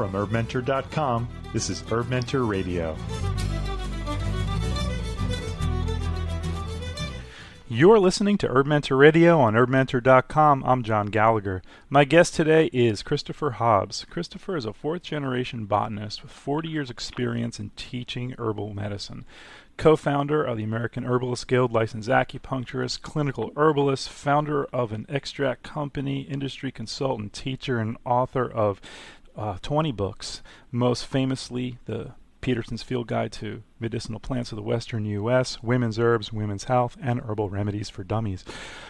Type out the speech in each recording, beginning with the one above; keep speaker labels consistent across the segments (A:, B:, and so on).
A: From HerbMentor.com, this is Herb Mentor Radio. You're listening to Herb Mentor Radio on HerbMentor.com. I'm John Gallagher. My guest today is Christopher Hobbs. Christopher is a fourth generation botanist with 40 years' experience in teaching herbal medicine. Co founder of the American Herbalist Guild, licensed acupuncturist, clinical herbalist, founder of an extract company, industry consultant, teacher, and author of uh, 20 books, most famously the Peterson's Field Guide to Medicinal Plants of the Western U.S., Women's Herbs, Women's Health, and Herbal Remedies for Dummies.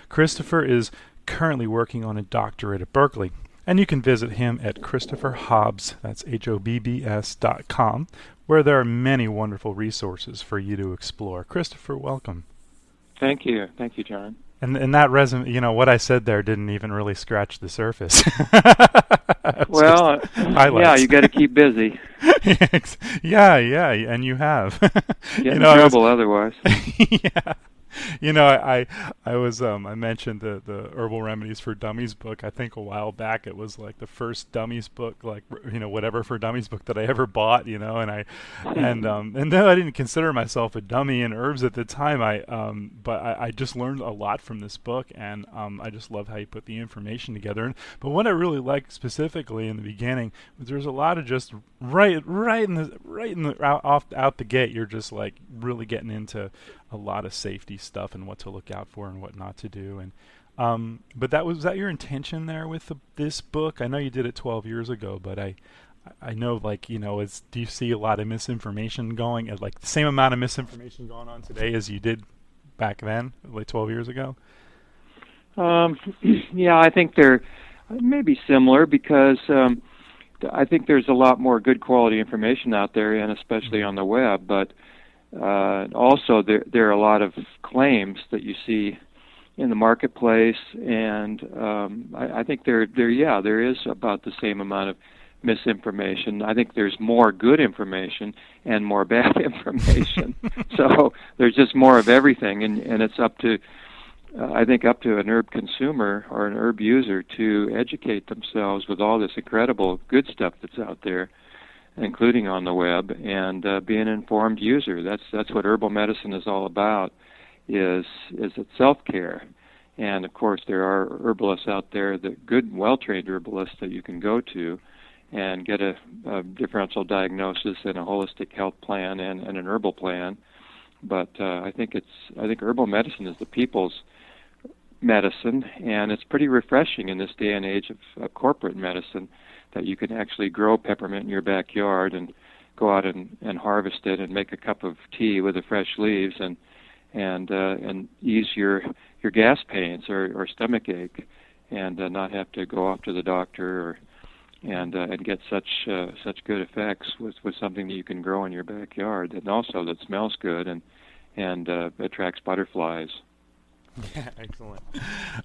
A: Christopher is currently working on a doctorate at Berkeley, and you can visit him at Christopher Hobbs, that's H-O-B-B-S dot com, where there are many wonderful resources for you to explore. Christopher, welcome.
B: Thank you. Thank you, John.
A: And and that resume, you know, what I said there didn't even really scratch the surface.
B: well, yeah, you got to keep busy.
A: yeah, yeah, and you have.
B: Get you know, in trouble was, otherwise.
A: yeah. you know, I, I was um I mentioned the the herbal remedies for dummies book. I think a while back it was like the first dummies book, like you know whatever for dummies book that I ever bought. You know, and I and um and then I didn't consider myself a dummy in herbs at the time. I um but I, I just learned a lot from this book, and um I just love how you put the information together. And but what I really liked specifically in the beginning was there's a lot of just right right in the right in the out, off out the gate. You're just like really getting into a lot of safety stuff and what to look out for and what not to do. And um, but that was, was that your intention there with the, this book? I know you did it 12 years ago, but I I know like you know is do you see a lot of misinformation going uh, like the same amount of misinformation going on today as you did back then, like 12 years ago?
B: Um, yeah, I think they're maybe similar because um, I think there's a lot more good quality information out there, and especially on the web. But uh, also, there there are a lot of claims that you see in the marketplace, and um, I, I think there there yeah there is about the same amount of misinformation. I think there's more good information and more bad information. so there's just more of everything, and and it's up to uh, I think up to an herb consumer or an herb user to educate themselves with all this incredible good stuff that's out there including on the web, and uh, be an informed user. That's that's what herbal medicine is all about. Is is it self care? And of course, there are herbalists out there, that good, well-trained herbalists that you can go to, and get a, a differential diagnosis and a holistic health plan and, and an herbal plan. But uh, I think it's I think herbal medicine is the people's medicine, and it's pretty refreshing in this day and age of, of corporate medicine that you can actually grow peppermint in your backyard and go out and, and harvest it and make a cup of tea with the fresh leaves and and uh, and ease your your gas pains or, or stomach ache and uh, not have to go off to the doctor or and uh, and get such uh, such good effects with with something that you can grow in your backyard and also that smells good and and uh, attracts butterflies.
A: Yeah, excellent.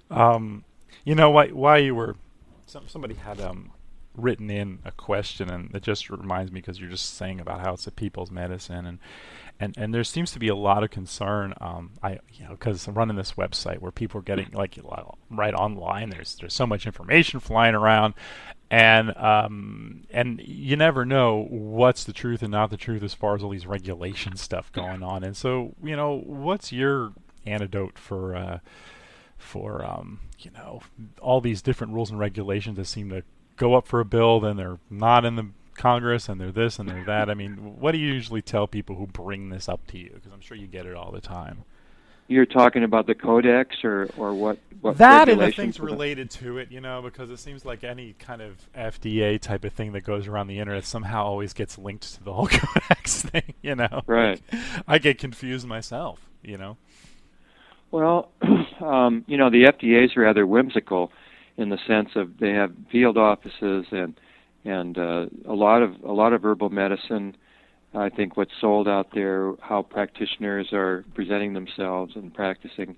A: Um, you know why why you were some, somebody had um written in a question, and it just reminds me because you're just saying about how it's a people's medicine, and and and there seems to be a lot of concern. Um, I you know because I'm running this website where people are getting like right online. There's there's so much information flying around, and um, and you never know what's the truth and not the truth as far as all these regulation stuff going on. And so you know, what's your antidote for? Uh, for um, you know all these different rules and regulations that seem to go up for a bill, then they're not in the Congress, and they're this and they're that. I mean, what do you usually tell people who bring this up to you? Because I'm sure you get it all the time.
B: You're talking about the codex, or or what? what
A: that and the things related to it, you know, because it seems like any kind of FDA type of thing that goes around the internet somehow always gets linked to the whole codex thing, you know.
B: Right.
A: Like, I get confused myself, you know.
B: Well, um, you know, the FDA is rather whimsical in the sense of they have field offices and and uh, a lot of a lot of herbal medicine. I think what's sold out there, how practitioners are presenting themselves and practicing,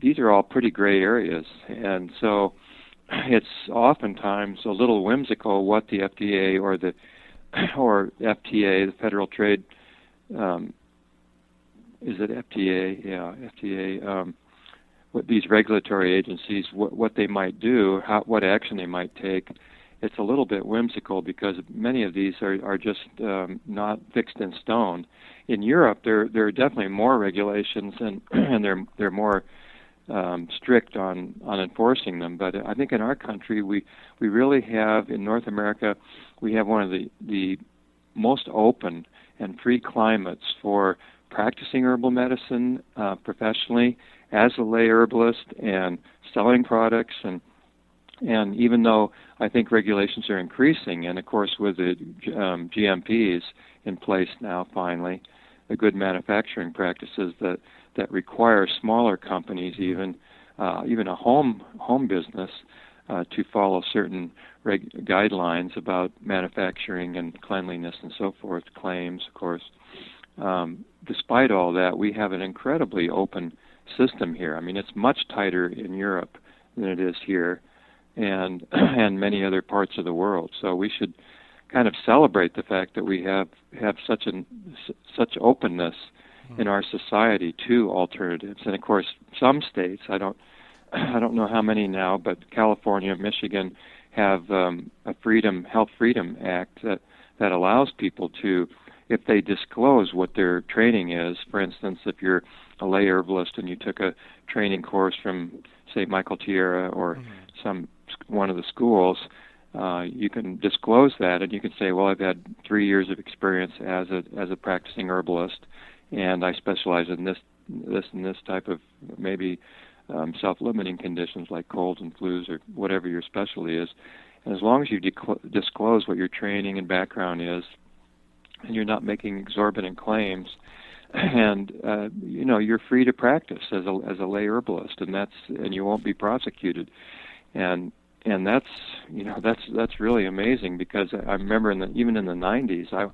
B: these are all pretty gray areas, and so it's oftentimes a little whimsical what the FDA or the or FTA, the Federal Trade, um, is it FTA? Yeah, FTA. Um, what these regulatory agencies what what they might do, how, what action they might take, it's a little bit whimsical because many of these are are just um, not fixed in stone. In Europe, there there are definitely more regulations and and they're they're more um, strict on on enforcing them. But I think in our country, we we really have in North America, we have one of the the most open and free climates for practicing herbal medicine uh, professionally as a lay herbalist and selling products and and even though I think regulations are increasing, and of course with the um, GMPs in place now, finally, the good manufacturing practices that that require smaller companies, even uh, even a home home business, uh, to follow certain reg- guidelines about manufacturing and cleanliness and so forth, claims, of course. Um, despite all that, we have an incredibly open system here. I mean, it's much tighter in Europe than it is here, and and many other parts of the world. So we should kind of celebrate the fact that we have have such an such openness in our society to alternatives. And of course, some states I don't I don't know how many now, but California, Michigan have um, a Freedom Health Freedom Act that that allows people to, if they disclose what their training is. For instance, if you're a lay herbalist and you took a training course from, say, Michael Tierra or mm-hmm. some one of the schools, uh, you can disclose that, and you can say, "Well, I've had three years of experience as a as a practicing herbalist, and I specialize in this this and this type of maybe um, self-limiting conditions like colds and flus or whatever your specialty is. And as long as you disclose what your training and background is, and you're not making exorbitant claims, and uh, you know you're free to practice as a as a lay herbalist, and that's and you won't be prosecuted. And and that's you know that's that's really amazing because I remember in the even in the 90s I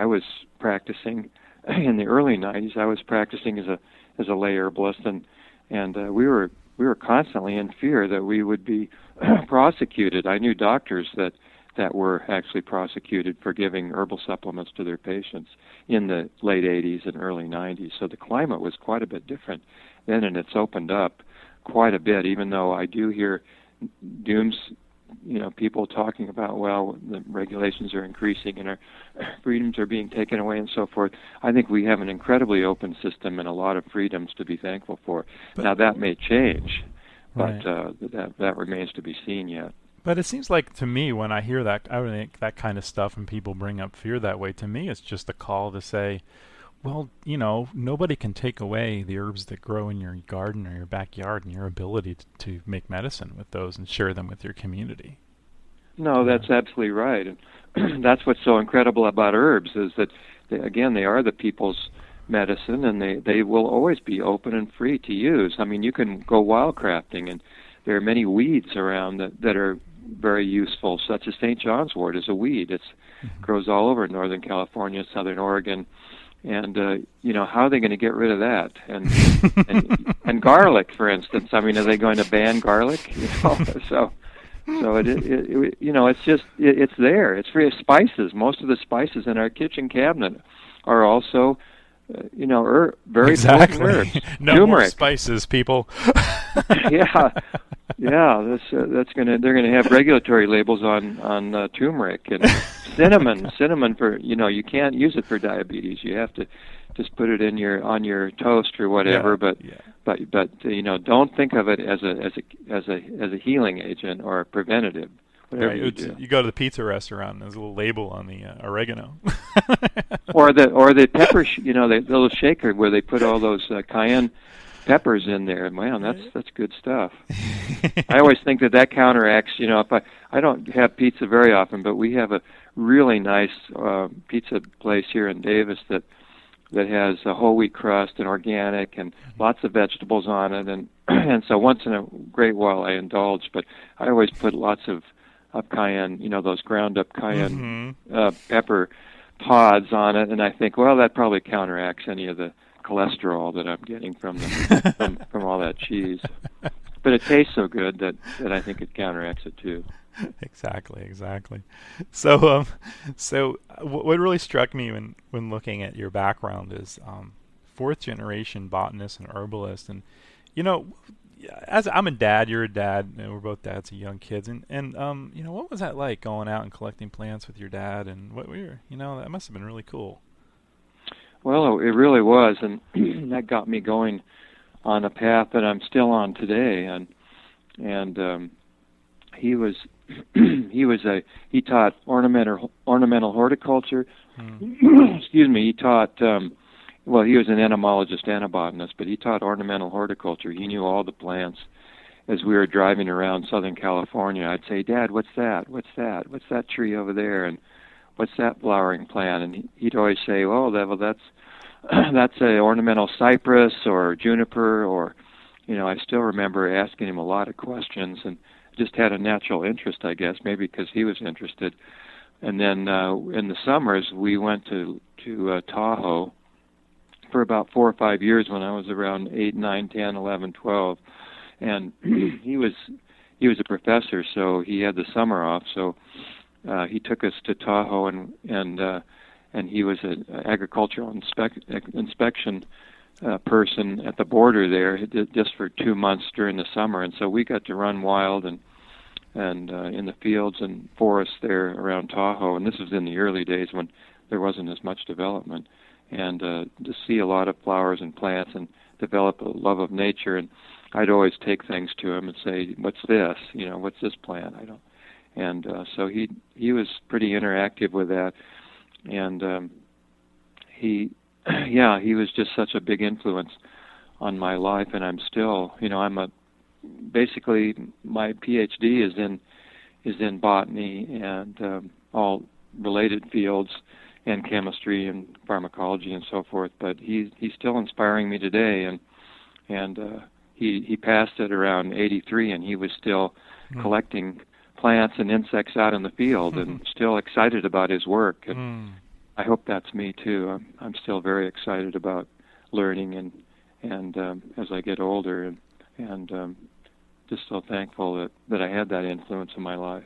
B: I was practicing in the early 90s, I was practicing as a as a lay herbalist, and and uh, we were we were constantly in fear that we would be prosecuted. I knew doctors that that were actually prosecuted for giving herbal supplements to their patients in the late 80s and early 90s. So the climate was quite a bit different then, and it's opened up quite a bit. Even though I do hear dooms you know people talking about well the regulations are increasing and our freedoms are being taken away and so forth i think we have an incredibly open system and a lot of freedoms to be thankful for but, now that may change right. but uh, that that remains to be seen yet
A: but it seems like to me when i hear that i think that kind of stuff and people bring up fear that way to me it's just a call to say well, you know, nobody can take away the herbs that grow in your garden or your backyard and your ability to, to make medicine with those and share them with your community.
B: No, that's absolutely right. And that's what's so incredible about herbs is that, they, again, they are the people's medicine and they, they will always be open and free to use. I mean, you can go wildcrafting and there are many weeds around that, that are very useful, such as St. John's wort is a weed. It mm-hmm. grows all over Northern California, Southern Oregon, and uh, you know how are they going to get rid of that and, and and garlic for instance i mean are they going to ban garlic you know so so it, it, it you know it's just it, it's there it's free of spices most of the spices in our kitchen cabinet are also uh, you know er, very
A: exactly. no
B: Turmeric.
A: more spices people
B: yeah. Yeah that's uh, that's gonna they're gonna have regulatory labels on on uh, turmeric and cinnamon cinnamon for you know you can't use it for diabetes. You have to just put it in your on your toast or whatever
A: yeah,
B: but
A: yeah.
B: but but you know don't think of it as a as a as a as a healing agent or a preventative
A: right.
B: you,
A: you go to the pizza restaurant and there's a little label on the uh, oregano.
B: Or the or the pepper sh- you know the little shaker where they put all those uh, cayenne peppers in there. Man, that's that's good stuff. I always think that that counteracts. You know, if I I don't have pizza very often, but we have a really nice uh, pizza place here in Davis that that has a whole wheat crust and organic and lots of vegetables on it and and so once in a great while I indulge but I always put lots of of cayenne you know those ground up cayenne mm-hmm. uh, pepper pods on it and I think well that probably counteracts any of the cholesterol that I'm getting from the from, from all that cheese. But it tastes so good that that I think it counteracts it too.
A: Exactly, exactly. So, um, so w- what really struck me when when looking at your background is um, fourth generation botanist and herbalist, and you know, as I'm a dad, you're a dad, and we're both dads of young kids, and and um, you know, what was that like going out and collecting plants with your dad, and what we were, you know, that must have been really cool.
B: Well, it really was, and that got me going on a path that I'm still on today, and and um, he was he was a he taught ornamental ornamental horticulture. Hmm. Excuse me. He taught um, well, he was an entomologist and a botanist, but he taught ornamental horticulture. He knew all the plants. As we were driving around Southern California, I'd say, "Dad, what's that? What's that? What's that tree over there?" And what's that flowering plant? And he'd always say, "Oh, well, that's that's a ornamental cypress or juniper or you know, I still remember asking him a lot of questions and just had a natural interest, I guess, maybe because he was interested. And then uh, in the summers, we went to to uh, Tahoe for about four or five years when I was around eight, nine, ten, eleven, twelve, and he was he was a professor, so he had the summer off. So uh, he took us to Tahoe, and and uh, and he was an agricultural inspec- inspection uh, person at the border there just for two months during the summer, and so we got to run wild and and uh, in the fields and forests there around Tahoe. And this was in the early days when there wasn't as much development, and uh, to see a lot of flowers and plants and develop a love of nature. And I'd always take things to him and say, "What's this? You know, what's this plant?" I don't. And uh, so he he was pretty interactive with that, and um, he yeah, he was just such a big influence on my life, and I'm still, you know, I'm a basically my PhD is in is in botany and um, all related fields and chemistry and pharmacology and so forth. But he's he's still inspiring me today, and and uh, he he passed it around '83, and he was still mm. collecting plants and insects out in the field, and still excited about his work. And, mm. I hope that's me too. I'm, I'm still very excited about learning and and um, as I get older and and um, just so thankful that that I had that influence in my life.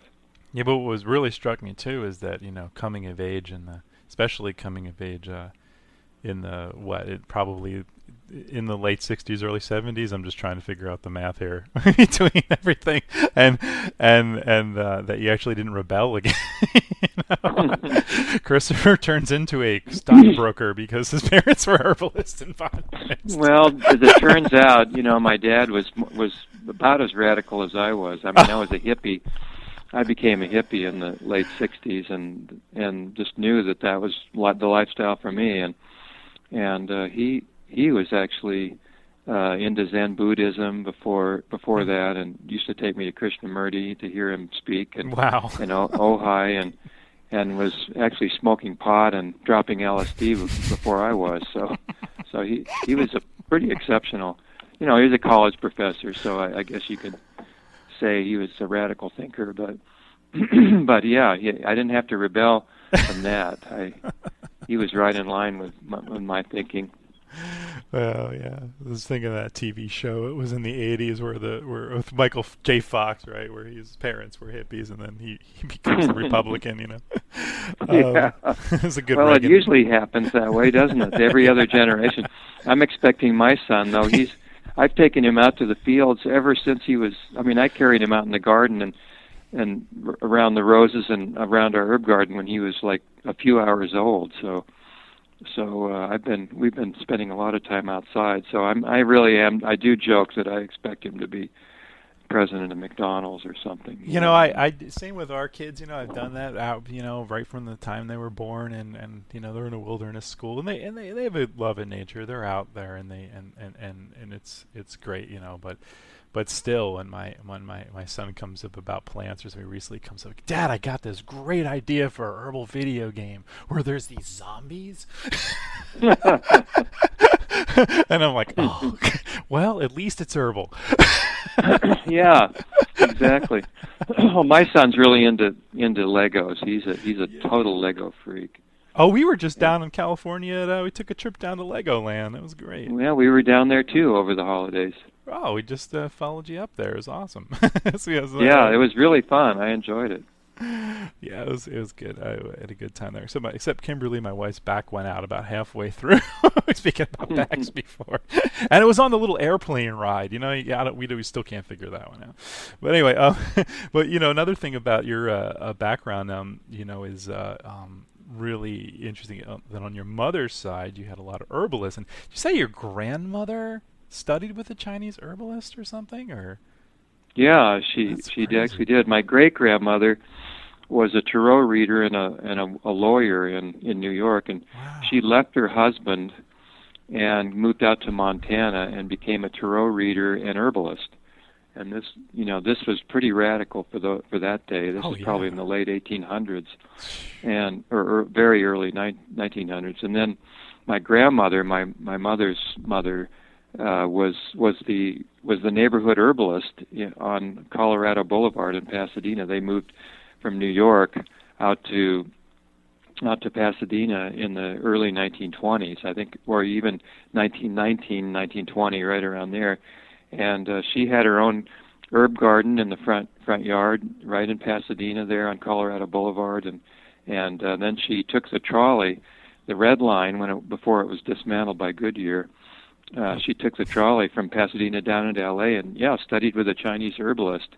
A: Yeah, but what was really struck me too is that you know coming of age and especially coming of age uh, in the what it probably in the late 60s early 70s i'm just trying to figure out the math here between everything and and and uh, that you actually didn't rebel again christopher turns into a stockbroker because his parents were herbalists and botanists.
B: Well as it turns out you know my dad was was about as radical as i was. I mean i was a hippie. I became a hippie in the late '60s, and and just knew that that was the lifestyle for me. And and uh, he he was actually uh, into Zen Buddhism before before hmm. that, and used to take me to Krishnamurti to hear him speak, and
A: wow,
B: and Ojai, and and was actually smoking pot and dropping LSD before I was. So so he he was a pretty exceptional. You know, he was a college professor, so I, I guess you could say he was a radical thinker, but but yeah, he, I didn't have to rebel from that. I he was right in line with my, with my thinking.
A: Well, yeah, I was thinking of that TV show. It was in the '80s where the where with Michael J. Fox, right, where his parents were hippies, and then he, he becomes a Republican. You know,
B: yeah, um,
A: it's a good.
B: Well,
A: Reagan.
B: it usually happens that way, doesn't it? Every other generation. I'm expecting my son though. He's I've taken him out to the fields ever since he was. I mean, I carried him out in the garden and and around the roses and around our herb garden when he was like a few hours old. So, so uh, I've been we've been spending a lot of time outside. So I'm I really am. I do joke that I expect him to be president of McDonald's or something.
A: You know, I, I same with our kids. You know, I've done that out. You know, right from the time they were born, and and you know they're in a wilderness school, and they and they, they have a love of nature. They're out there, and they and and and and it's it's great. You know, but but still, when my when my, my son comes up about plants or something recently comes up, Dad, I got this great idea for a herbal video game where there's these zombies. and I'm like, oh, well, at least it's herbal.
B: yeah, exactly. Oh, my son's really into into Legos. He's a he's a total Lego freak.
A: Oh, we were just down in California. And, Uh, we took a trip down to Legoland. That was great.
B: Yeah, we were down there too over the holidays.
A: Oh, we just uh, followed you up there. It was awesome.
B: so, yeah, it was really fun. I enjoyed it.
A: yeah, it was it was good. I had a good time there. So, my, except Kimberly, my wife's back went out about halfway through. Speaking about backs before, and it was on the little airplane ride. You know, yeah, we we still can't figure that one out. But anyway, um, but you know, another thing about your uh, uh, background, um, you know, is uh, um, really interesting. Uh, that on your mother's side, you had a lot of herbalists. And did you say your grandmother studied with a Chinese herbalist or something, or?
B: Yeah, she That's she crazy. actually did. My great grandmother was a tarot reader and a and a, a lawyer in in New York, and wow. she left her husband and moved out to Montana and became a tarot reader and herbalist. And this, you know, this was pretty radical for the for that day. This
A: oh,
B: was
A: yeah.
B: probably in the late 1800s, and or, or very early ni- 1900s. And then my grandmother, my my mother's mother, uh, was was the was the neighborhood herbalist on Colorado Boulevard in Pasadena. They moved from New York out to out to Pasadena in the early 1920s, I think, or even 1919, 1920, right around there. And uh, she had her own herb garden in the front front yard, right in Pasadena, there on Colorado Boulevard, and and uh, then she took the trolley, the red line, when it, before it was dismantled by Goodyear, uh, she took the trolley from Pasadena down into L.A. and yeah, studied with a Chinese herbalist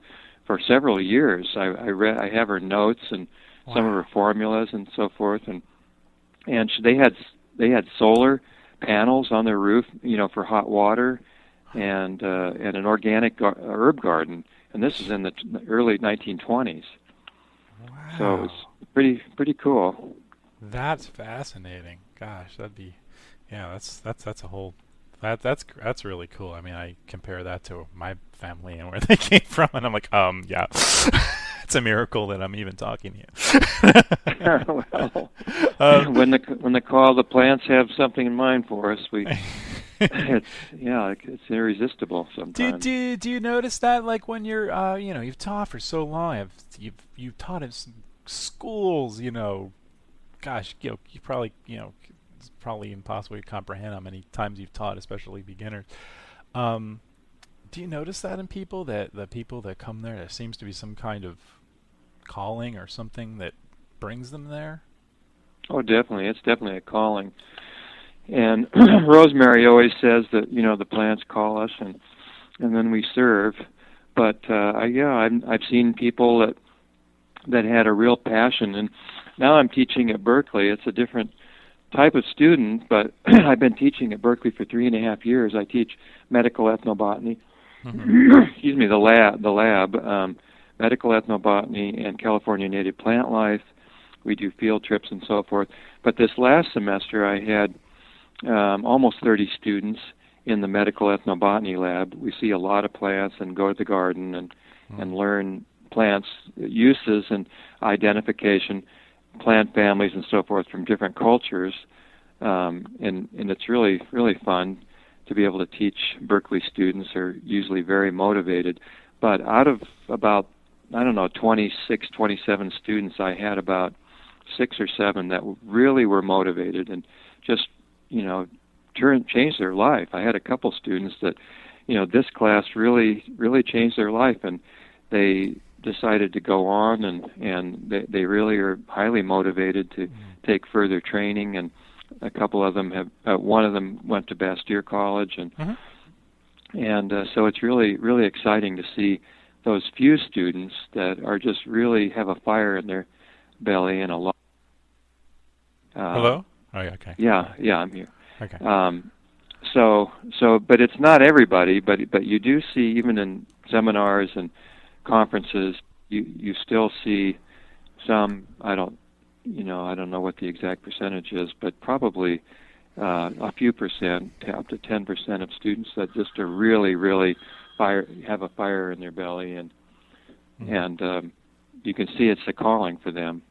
B: for several years. I, I read, I have her notes and wow. some of her formulas and so forth, and and she, they had they had solar panels on their roof, you know, for hot water, and uh, and an organic gar- herb garden. And this is in the t- early 1920s.
A: Wow.
B: So it's pretty pretty cool.
A: That's fascinating. Gosh, that'd be yeah. That's that's that's a whole that that's that's really cool. I mean, I compare that to my family and where they came from, and I'm like, um, yeah, it's a miracle that I'm even talking to
B: you. well, um, when the when the call the plants have something in mind for us, we. it's yeah, it's irresistible sometimes.
A: Do, do do you notice that like when you're uh you know you've taught for so long, you've you've, you've taught in schools, you know, gosh, you know, you probably you know it's probably impossible to comprehend how many times you've taught, especially beginners. Um, do you notice that in people that the people that come there, there seems to be some kind of calling or something that brings them there?
B: Oh, definitely. It's definitely a calling. And Rosemary always says that you know the plants call us, and and then we serve. But uh, I, yeah, I've I've seen people that that had a real passion, and now I'm teaching at Berkeley. It's a different type of student, but I've been teaching at Berkeley for three and a half years. I teach medical ethnobotany. Mm-hmm. Excuse me, the lab, the lab, um, medical ethnobotany and California native plant life. We do field trips and so forth. But this last semester, I had um, almost 30 students in the medical ethnobotany lab. We see a lot of plants and go to the garden and mm-hmm. and learn plants uses and identification plant families and so forth from different cultures, um, and and it's really really fun to be able to teach Berkeley students. are usually very motivated, but out of about I don't know 26, 27 students, I had about six or seven that really were motivated and just you know turn change their life. I had a couple students that you know this class really really changed their life and they decided to go on and and they, they really are highly motivated to mm-hmm. take further training and a couple of them have uh, one of them went to Bastyr College and mm-hmm. and uh, so it's really really exciting to see those few students that are just really have a fire in their belly and a lot
A: uh, Hello? Oh yeah, okay.
B: Yeah, yeah, I'm here.
A: Okay.
B: Um so so but it's not everybody but but you do see even in seminars and conferences, you you still see some. I don't, you know, I don't know what the exact percentage is, but probably uh, a few percent, up to ten percent of students that just are really, really fire have a fire in their belly, and mm-hmm. and um, you can see it's a calling for them.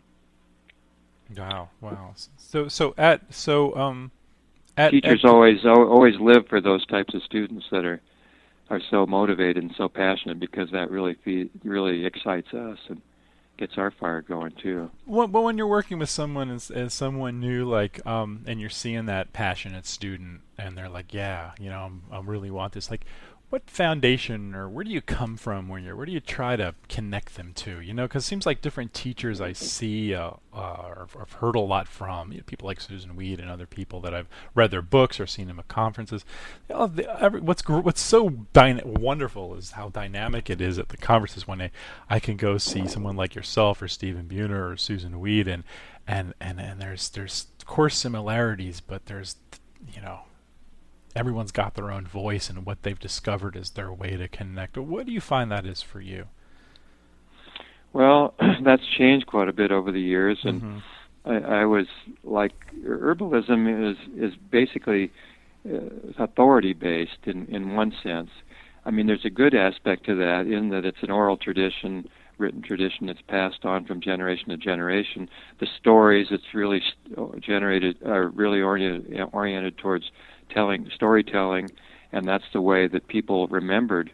A: Wow! Wow! So so at so um. At,
B: Teachers
A: at,
B: always always live for those types of students that are are so motivated and so passionate because that really feed, really excites us and gets our fire going too.
A: Well, but when you're working with someone as, someone new, like, um, and you're seeing that passionate student, and they're like, "Yeah, you know, I'm, I really want this." Like, what foundation or where do you come from when you're where do you try to connect them to? You know because it seems like different teachers i see uh, uh, or i've heard a lot from you know, people like Susun Weed and other people that i've read their books or seen them at conferences. You know, the, every, what's what's so dyna- wonderful is how dynamic it is at the conferences when I, I can go see someone like yourself or stephen buhner or Susun Weed and and and, and there's there's course similarities but there's you know everyone's got their own voice and what they've discovered is their way to connect. What do you find that is for you?
B: Well, that's changed quite a bit over the years, and mm-hmm. I, I was like herbalism is is basically uh, authority based in in one sense. I mean, there's a good aspect to that in that it's an oral tradition, written tradition that's passed on from generation to generation. The stories it's really generated are really oriented oriented towards telling storytelling, and that's the way that people remembered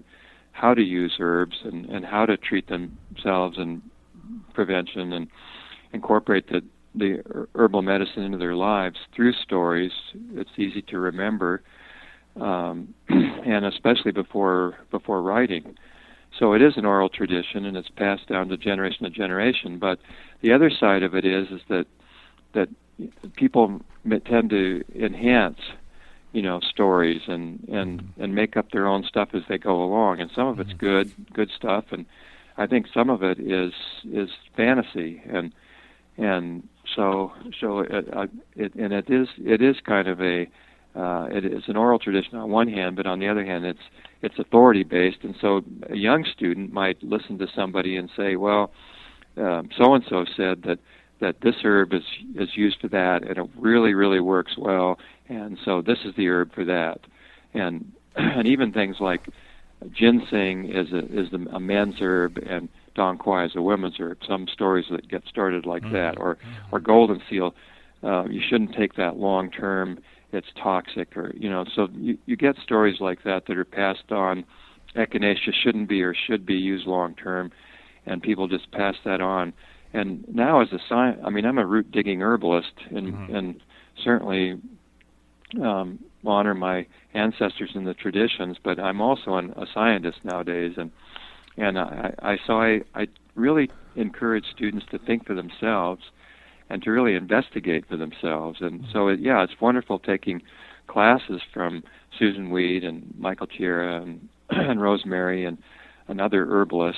B: how to use herbs and, and how to treat themselves and prevention and incorporate the the herbal medicine into their lives through stories. It's easy to remember, um, and especially before before writing. So it is an oral tradition, and it's passed down to generation to generation. But the other side of it is is that that people tend to enhance you know stories and and mm-hmm. and make up their own stuff as they go along. And some of it's mm-hmm. good good stuff. And i think some of it is is fantasy. And and so so it, it and it is it is kind of a uh, it is an oral tradition on one hand, but on the other hand, it's it's authority based, and so a young student might listen to somebody and say, "Well, so and so said that that this herb is is used for that, and it really really works well, and so this is the herb for that, and and even things like ginseng is a is the, a men's herb and dong quai is a women's herb. Some stories that get started like mm-hmm. that, or or golden seal, uh, you shouldn't take that long term. It's toxic, or you know. So you you get stories like that that are passed on. Echinacea shouldn't be or should be used long term, and people just pass that on and now as a science, I mean, I'm a root digging herbalist, and mm-hmm. and certainly um, honor my ancestors and the traditions. But I'm also an, a scientist nowadays, and and I, I so I I really encourage students to think for themselves and to really investigate for themselves. And so, it, yeah, it's wonderful taking classes from Susun Weed and Michael Tierra and, and Rosemary and, another herbalist.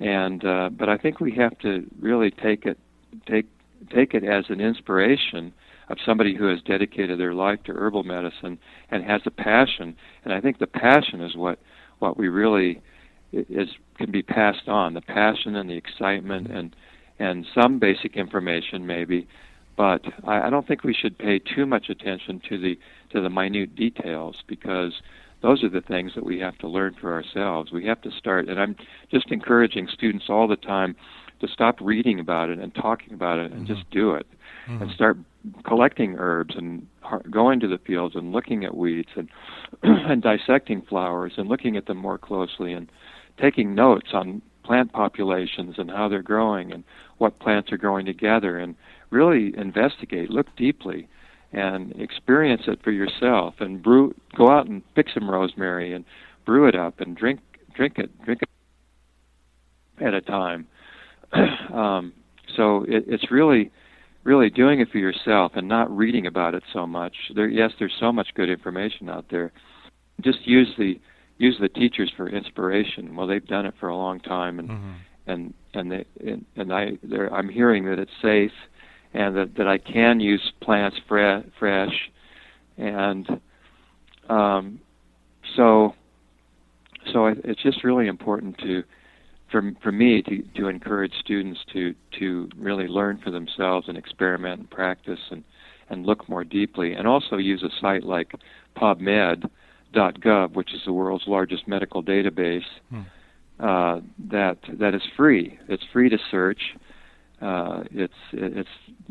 B: and uh, but I think we have to really take it take take it as an inspiration of somebody who has dedicated their life to herbal medicine and has a passion. And I think the passion is what what we really is can be passed on. The passion and the excitement and and some basic information maybe, but I, I don't think we should pay too much attention to the to the minute details because those are the things that we have to learn for ourselves. We have to start, and I'm just encouraging students all the time to stop reading about it and talking about it and mm-hmm. just do it mm-hmm. and start collecting herbs and going to the fields and looking at weeds and and dissecting flowers and looking at them more closely and taking notes on plant populations and how they're growing and what plants are growing together and really investigate look deeply and experience it for yourself and brew go out and pick some rosemary and brew it up and drink drink it drink it at a time um, so it, it's really really doing it for yourself and not reading about it so much. There yes there's so much good information out there. Just use the use the teachers for inspiration. Well they've done it for a long time and mm-hmm. and and they and, and i i'm hearing that it's safe and that, that I can use plants fre- fresh, and um, so so I, it's just really important to for for me to to encourage students to to really learn for themselves and experiment and practice and and look more deeply, and also use a site like PubMed.gov, which is the world's largest medical database. Hmm. Uh, that that is free. It's free to search. Uh, it's it's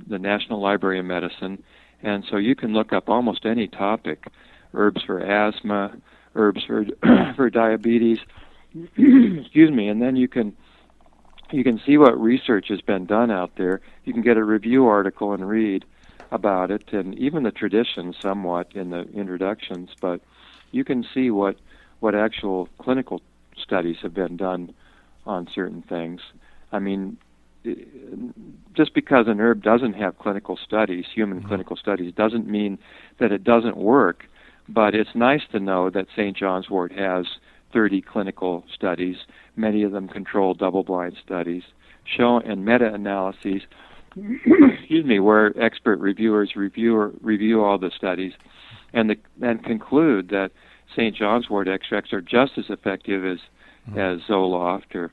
B: the National Library of Medicine, and so you can look up almost any topic: herbs for asthma, herbs for for diabetes. excuse me, and then you can you can see what research has been done out there. You can get a review article and read about it, and even the tradition somewhat in the introductions. But you can see what what actual clinical studies have been done on certain things. I mean, just because an herb doesn't have clinical studies, human mm-hmm. clinical studies, doesn't mean that it doesn't work. But it's nice to know that St. John's Wort has 30 clinical studies, many of them controlled double-blind studies, show and meta-analyses. excuse me, where expert reviewers review review all the studies, and the, and conclude that St. John's Wort extracts are just as effective as mm-hmm. as Zoloft or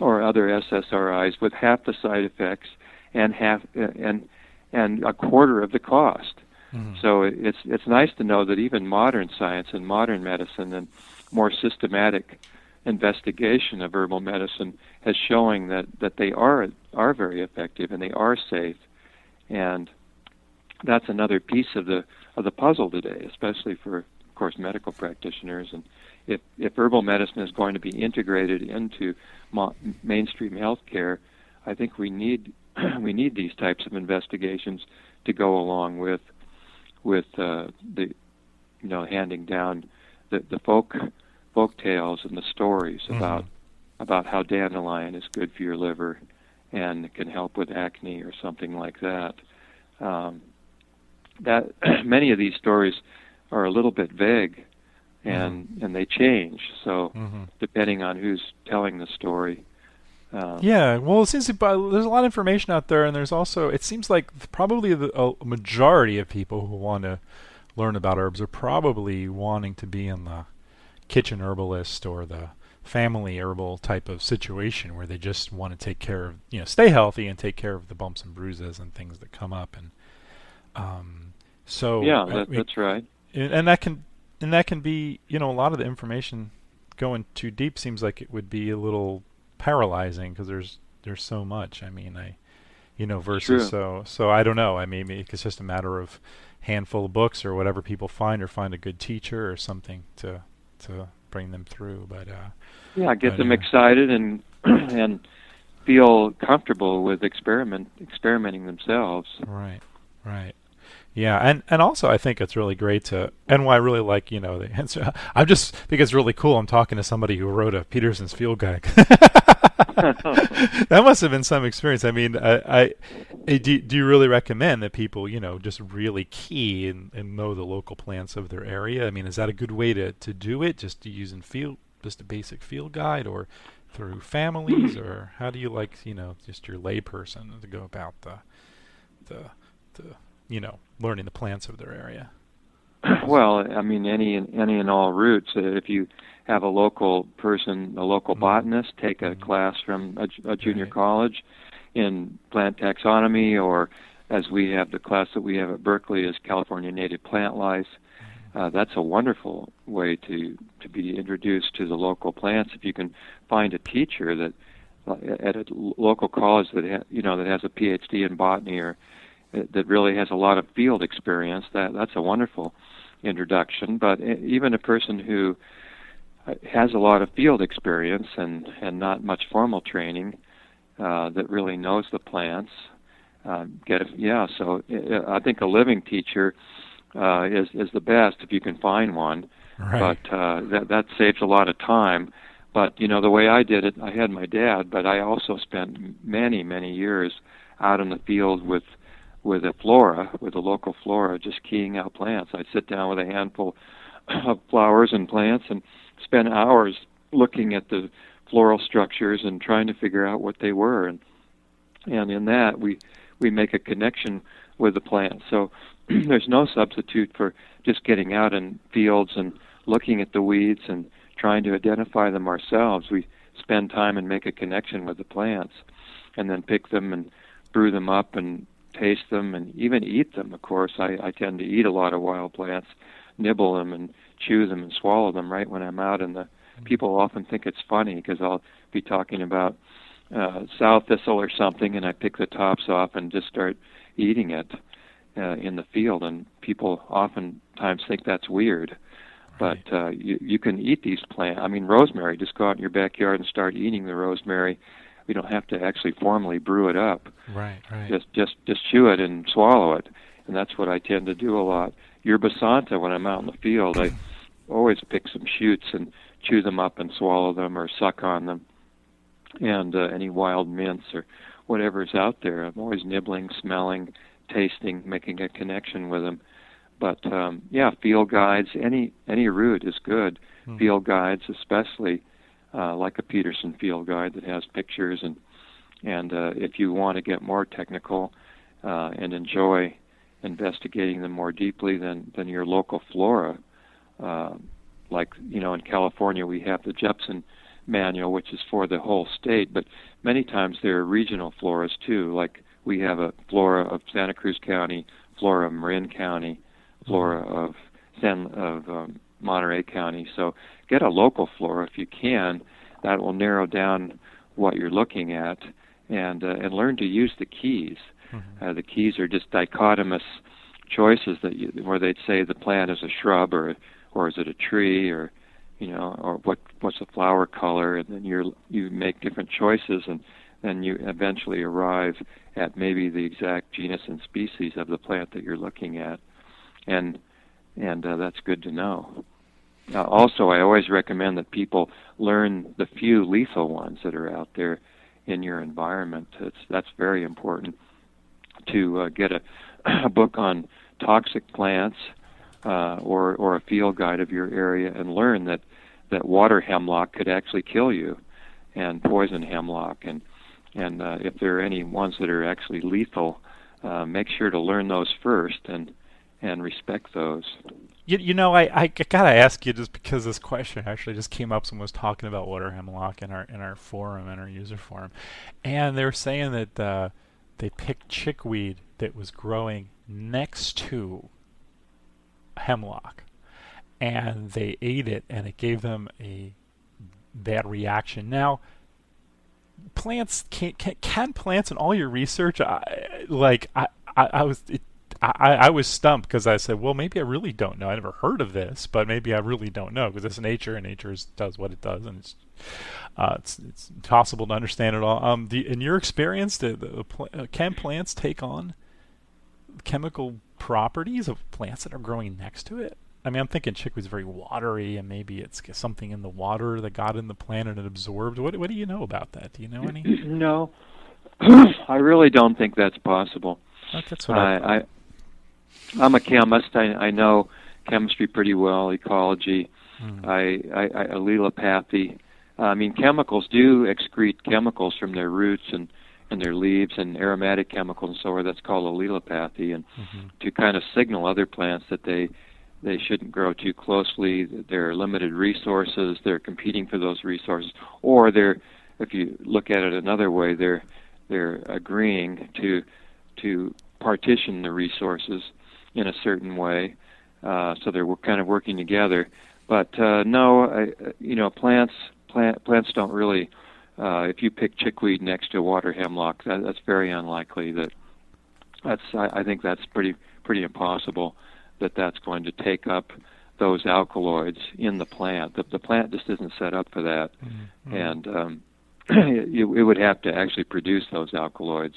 B: or other SSRIs with half the side effects and half and and a quarter of the cost. Mm-hmm. So it's it's nice to know that even modern science and modern medicine and more systematic investigation of herbal medicine is showing that, that they are are very effective and they are safe, and that's another piece of the of the puzzle today, especially for of course medical practitioners. And if if herbal medicine is going to be integrated into mo- mainstream healthcare, I think we need we need these types of investigations to go along with with uh, the you know handing down the the folk folk tales and the stories mm-hmm. about about how dandelion is good for your liver and can help with acne or something like that. Um, that many of these stories are a little bit vague and mm-hmm. and they change. So mm-hmm. depending on who's telling the story.
A: Um, yeah, well, it seems there's a lot of information out there, and there's also it seems like probably the, a majority of people who want to learn about herbs are probably wanting to be in the kitchen herbalist or the family herbal type of situation where they just want to take care of you know stay healthy and take care of the bumps and bruises and things that come up. And um, so
B: yeah that, that's right.
A: and that can and that can be you know a lot of the information going too deep seems like it would be a little paralyzing because there's there's so much. I mean i you know versus True. so so i don't know. I mean it's just a matter of handful of books or whatever people find or find a good teacher or something to to bring them through but uh
B: yeah get but, them uh, excited and and feel comfortable with experiment experimenting themselves.
A: Right right yeah, and and also I think it's really great to and why I really like you know the answer. I'm just think it's really cool. I'm talking to somebody who wrote a Peterson's field guide. that must have been some experience. I mean, I, I eh, do, do you really recommend that people you know just really key and, and know the local plants of their area? I mean, is that a good way to to do it? Just to using field just a basic field guide or through families or how do you like you know just your layperson to go about the the the you know learning the plants of their area?
B: Well, I mean, any any and all routes. Uh, if you have a local person, a local mm-hmm. botanist, take a mm-hmm. class from a, a junior right. college in plant taxonomy, or as we have the class that we have at Berkeley is California native plant life. Mm-hmm. Uh, that's a wonderful way to to be introduced to the local plants. If you can find a teacher that at a local college that ha- you know that has a PhD in botany or that really has a lot of field experience, that that's a wonderful introduction. But even a person who has a lot of field experience and and not much formal training, uh, that really knows the plants, uh, get it. Yeah, so I think a living teacher uh, is is the best if you can find one. Right. But uh, that that saves a lot of time. But you know the way I did it, I had my dad, but I also spent many many years out in the field with with a flora, with a local flora, just keying out plants. I'd sit down with a handful of flowers and plants and spend hours looking at the floral structures and trying to figure out what they were. And and in that we we make a connection with the plant. So there's no substitute for just getting out in fields and looking at the weeds and trying to identify them ourselves. We spend time and make a connection with the plants and then pick them and brew them up and taste them and even eat them. Of course, I, I tend to eat a lot of wild plants, nibble them and chew them and swallow them right when I'm out. And the mm-hmm. people often think it's funny because I'll be talking about uh, sow thistle or something, and I pick the tops off and just start eating it uh, in the field. And people oftentimes think that's weird. But uh, you you can eat these plants. I mean, rosemary. Just go out in your backyard and start eating the rosemary we don't have to actually formally brew it up.
A: Right, right.
B: Just just just chew it and swallow it, and that's what I tend to do a lot. Yerba Santa when I'm out in the field, I always pick some shoots and chew them up and swallow them or suck on them, and uh, any wild mints or whatever's out there. I'm always nibbling, smelling, tasting, making a connection with them. But um, yeah, field guides, any any route is good. Mm. Field guides, especially uh, like a Peterson field guide that has pictures and and uh, if you want to get more technical uh, and enjoy investigating them more deeply than than your local flora, uh, like you know in California we have the Jepson manual, which is for the whole state, but many times there are regional floras too. Like we have a flora of Santa Cruz County, flora of Marin County, flora of San of um, Monterey County. So get a local flora if you can. That will narrow down what you're looking at, and uh, and learn to use the keys. Mm-hmm. Uh, the keys are just dichotomous choices that you, where they'd say the plant is a shrub or or is it a tree or you know or what what's the flower color and then you you make different choices and then you eventually arrive at maybe the exact genus and species of the plant that you're looking at and and uh, that's good to know. Uh, also, I always recommend that people learn the few lethal ones that are out there in your environment. It's, that's very important to uh, get a, a book on toxic plants uh, or or a field guide of your area and learn that that water hemlock could actually kill you, and poison hemlock and and uh, if there are any ones that are actually lethal, uh, make sure to learn those first and and respect those.
A: You, you know, I, I gotta ask you just because this question actually just came up. Someone was talking about water hemlock in our in our forum in our user forum, and they were saying that uh, they picked chickweed that was growing next to hemlock, and they ate it, and it gave them a bad reaction. Now, plants can can, can plants in all your research, I, like I, I, I was it I, I was stumped because I said, well, maybe I really don't know. I never heard of this, but maybe I really don't know because it's nature and nature is, does what it does, and it's uh, it's, it's impossible to understand it all. Um, the, in your experience, the, the uh, can plants take on chemical properties of plants that are growing next to it? I mean, I'm thinking chickweed's very watery, and maybe it's something in the water that got in the plant and it absorbed. What What do you know about that? Do you know any?
B: No, I really don't think that's possible.
A: That's what I, I,
B: I'm a chemist. I, I know chemistry pretty well, ecology, mm. I, I, I allelopathy. I mean, chemicals do excrete chemicals from their roots and and their leaves and aromatic chemicals and so on. That's called allelopathy, and mm-hmm. to kind of signal other plants that they they shouldn't grow too closely. That they're limited resources. They're competing for those resources, or they're, if you look at it another way, they're they're agreeing to to partition the resources in a certain way. Uh, so they're kind of working together. But uh, no, I, you know, plants plant, plants don't really. Uh, if you pick chickweed next to water hemlock, that, that's very unlikely. That that's I, I think that's pretty pretty impossible that that's going to take up those alkaloids in the plant. The, the plant just isn't set up for that, mm-hmm. and um, it, it would have to actually produce those alkaloids.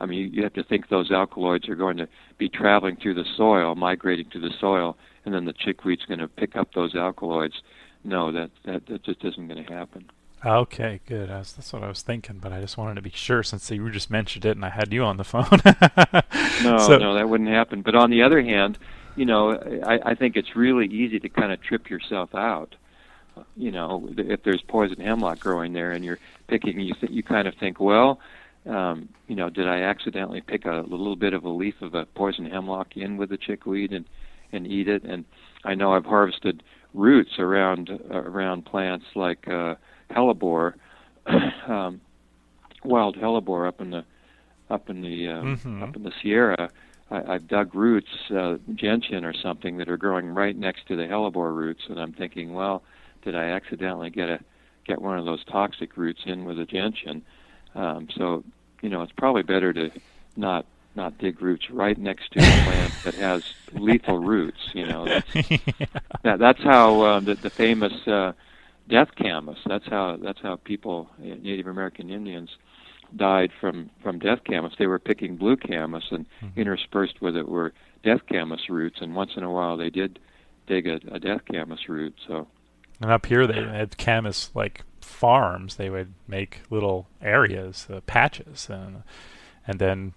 B: I mean, you have to think those alkaloids are going to be traveling through the soil, migrating to the soil, and then the chickweed's going to pick up those alkaloids. No, that that, that just isn't going to happen.
A: Okay, good. Was, that's what I was thinking, but I just wanted to be sure since you just mentioned it and I had you on the phone.
B: no, so, no, that wouldn't happen. But on the other hand, you know, I, I think it's really easy to kind of trip yourself out. You know, if there's poison hemlock growing there and you're picking, you th- you kind of think, well, um, you know, did I accidentally pick a little bit of a leaf of a poison hemlock in with the chickweed and and eat it? And I know I've harvested roots around uh, around plants like uh, hellebore, um, wild hellebore up in the up in the uh, mm-hmm. up in the Sierra. I, I've dug roots, uh, gentian or something, that are growing right next to the hellebore roots, and I'm thinking, well, did I accidentally get a get one of those toxic roots in with a gentian? Um, so, you know, it's probably better to not not dig roots right next to a plant that has lethal roots. You know, that's, yeah. that, that's how uh, the, the famous uh, death camas. That's how that's how people, Native American Indians, died from from death camas. They were picking blue camas, and mm-hmm. interspersed with it were death camas roots. And once in a while, they did dig a, a death camas root. So.
A: And up here, they had camas like farms. They would make little areas, uh, patches, and and then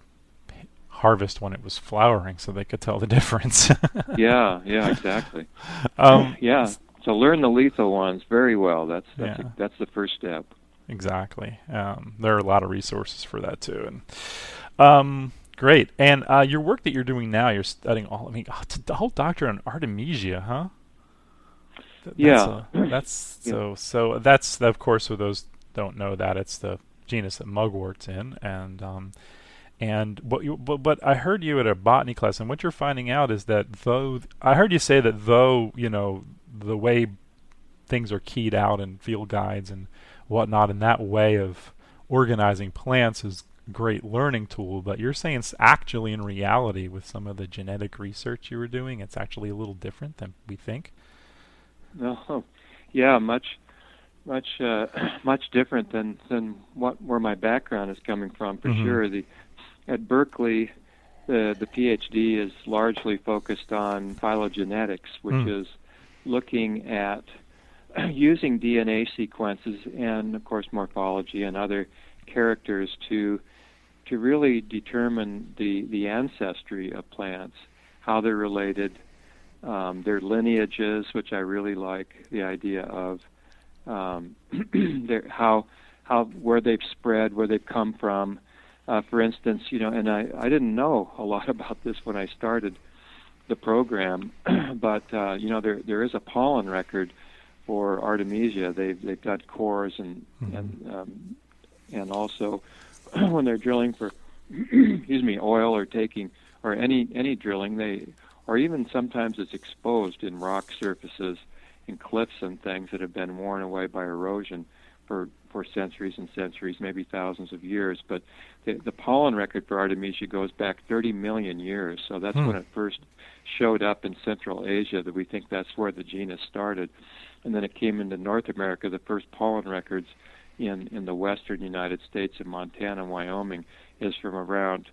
A: harvest when it was flowering, so they could tell the difference.
B: yeah, yeah, exactly. Um, yeah, so learn the lethal ones very well. That's that's yeah. a, that's the first step.
A: Exactly. Um, there are a lot of resources for that too, and um, great. And uh, your work that you're doing now, you're studying all. I mean, the whole doctor on artemisia, huh?
B: That's yeah.
A: A, that's yeah. so. So that's of course for those don't know that it's the genus that mugwort's in, and um, and what you, but, but I heard you at a botany class, and what you're finding out is that though I heard you say that though you know the way things are keyed out in field guides and whatnot, and that way of organizing plants is a great learning tool. But you're saying it's actually in reality with some of the genetic research you were doing, it's actually a little different than we think.
B: No, yeah, much much uh, much different than than what where my background is coming from for mm-hmm. sure. The at Berkeley, the the PhD is largely focused on phylogenetics, which mm. is looking at using DNA sequences and of course morphology and other characters to to really determine the the ancestry of plants, how they're related, um, their lineages, which I really like the idea of, um, their, how how where they've spread, where they've come from, uh, for instance, you know, and I, I didn't know a lot about this when I started the program, but uh, you know, there there is a pollen record for artemisia. They've they've got cores and mm-hmm. and um, and also when they're drilling for excuse me oil or taking or any any drilling they or even sometimes it's exposed in rock surfaces in cliffs and things that have been worn away by erosion for for centuries and centuries, maybe thousands of years. But the, the pollen record for Artemisia goes back 30 million years. So that's hmm. when it first showed up in Central Asia. That we think that's where the genus started, and then it came into North America. The first pollen records in in the western United States in Montana and Wyoming is from around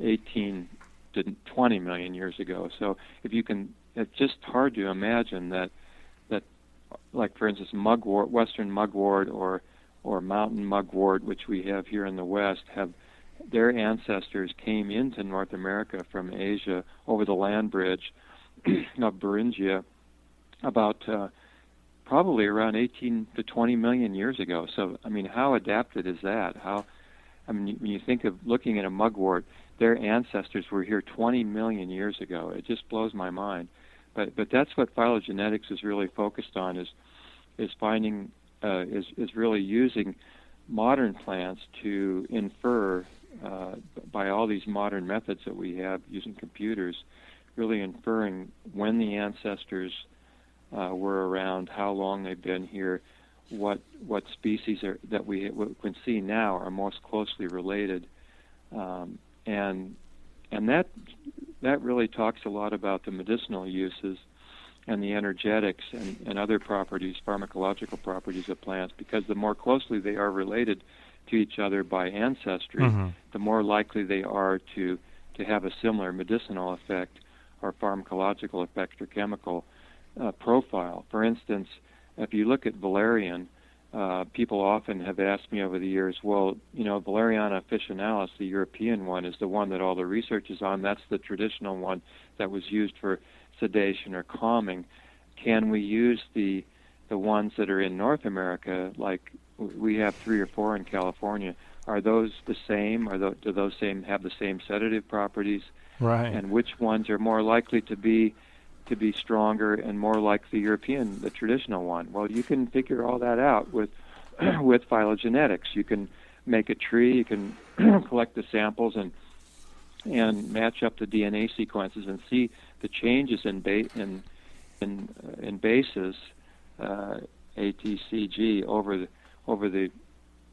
B: 18 to 20 million years ago. So if you can, it's just hard to imagine that that like for instance mugwort, western mugwort or or mountain mugwort, which we have here in the West, have their ancestors came into North America from Asia over the land bridge of Beringia about uh, probably around 18 to 20 million years ago. So, I mean, how adapted is that? How, I mean, when you think of looking at a mugwort, their ancestors were here 20 million years ago. It just blows my mind. But but that's what phylogenetics is really focused on is is finding uh, is is really using modern plants to infer uh, by all these modern methods that we have using computers, really inferring when the ancestors uh, were around, how long they've been here, what what species are that we can see now are most closely related, um, and and that that really talks a lot about the medicinal uses and the energetics and, and other properties, pharmacological properties of plants, because the more closely they are related to each other by ancestry, mm-hmm. the more likely they are to, to have a similar medicinal effect or pharmacological effect or chemical uh, profile. For instance, if you look at valerian, uh, people often have asked me over the years, well, you know, Valeriana officinalis, the European one, is the one that all the research is on. That's the traditional one that was used for sedation or calming. Can we use the the ones that are in North America, like we have three or four in California? Are those the same? Are those, do those same have the same sedative properties?
A: Right.
B: And which ones are more likely to be to be stronger and more like the European, the traditional one? Well, you can figure all that out with with phylogenetics. You can make a tree. You can collect the samples and and match up the DNA sequences and see the changes in ba- in in, uh, in bases uh, ATCG over the over the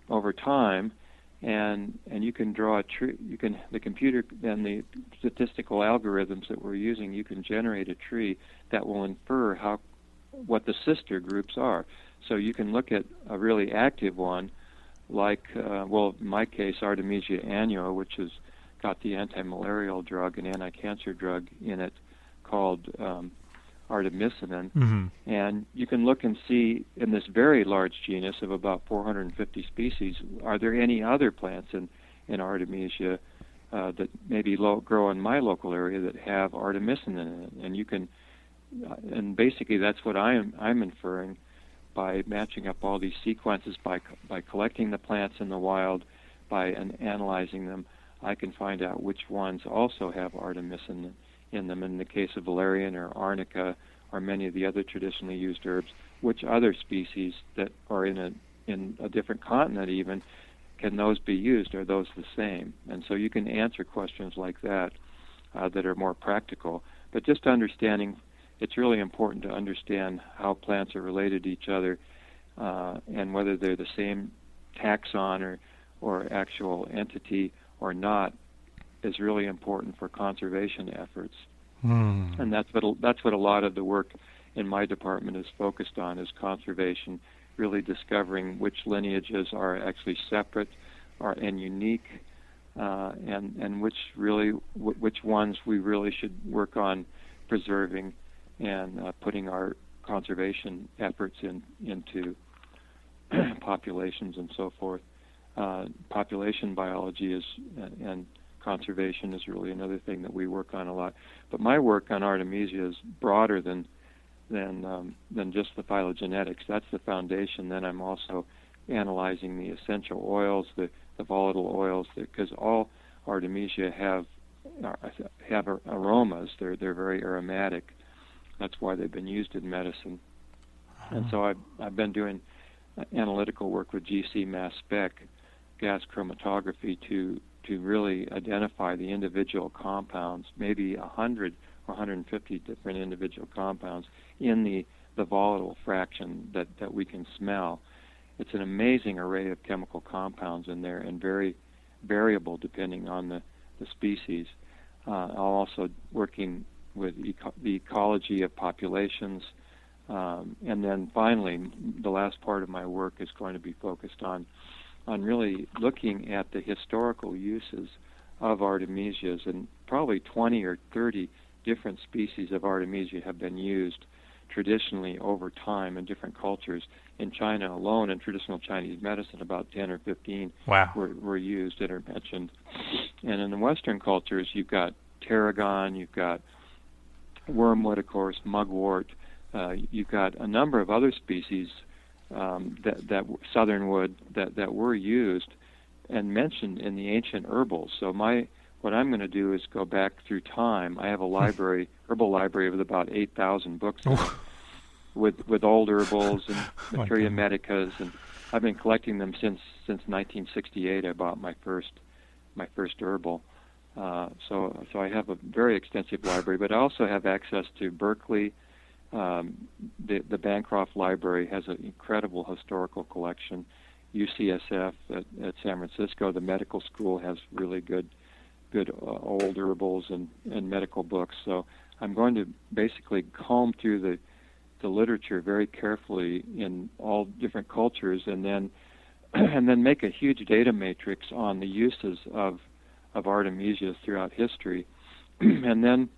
B: over time, and and you can draw a tree. You can the computer and the statistical algorithms that we're using. You can generate a tree that will infer how what the sister groups are. So you can look at a really active one, like uh, well, in my case, Artemisia annua, which has got the anti-malarial drug and anti-cancer drug in it, called um, artemisinin.
A: Mm-hmm.
B: And you can look and see in this very large genus of about 450 species, are there any other plants in, in Artemisia uh, that maybe lo- grow in my local area that have artemisinin in it? And you can, uh, and basically that's what I am I'm inferring by matching up all these sequences by by collecting the plants in the wild, by an, analyzing them. I can find out which ones also have artemisinin in them. In the case of valerian or arnica or many of the other traditionally used herbs, which other species that are in a in a different continent even can those be used? Are those the same? And so you can answer questions like that uh, that are more practical. But just understanding, it's really important to understand how plants are related to each other uh, and whether they're the same taxon or or actual entity or not is really important for conservation efforts.
A: Mm.
B: And that's what that's what a lot of the work in my department is focused on is conservation, really discovering which lineages are actually separate are and unique, uh, and and which really w- which ones we really should work on preserving and uh, putting our conservation efforts in into populations and so forth. Uh, population biology is and conservation is really another thing that we work on a lot. But my work on Artemisia is broader than than um, than just the phylogenetics. That's the foundation. Then I'm also analyzing the essential oils, the, the volatile oils, because all Artemisia have uh, have aromas. They're they're very aromatic. That's why they've been used in medicine. And so I've I've been doing analytical work with GC mass spec gas chromatography to to really identify the individual compounds, maybe 100 or 150 different individual compounds in the, the volatile fraction that, that we can smell. It's an amazing array of chemical compounds in there and very variable depending on the, the species. Uh, I'm also working with eco- the ecology of populations. Um, and then finally, the last part of my work is going to be focused on on really looking at the historical uses of artemisias, and probably 20 or 30 different species of artemisia have been used traditionally over time in different cultures. In China alone, in traditional Chinese medicine, about 10 or 15
A: wow.
B: were, were used that are mentioned. And in the Western cultures, you've got tarragon, you've got wormwood, of course, mugwort, uh, you've got a number of other species um, that that southernwood that that were used and mentioned in the ancient herbals. So my what I'm going to do is go back through time. I have a library, herbal library with about 8,000 books with with old herbals and materia medicas, and I've been collecting them since since 1968. I bought my first my first herbal. Uh, so so I have a very extensive library, but I also have access to Berkeley um, the, the Bancroft Library has an incredible historical collection. UCSF at, at San Francisco, the medical school has really good, good uh, old herbals and, and medical books. So I'm going to basically comb through the, the literature very carefully in all different cultures, and then, and then make a huge data matrix on the uses of, of artemisia throughout history, and then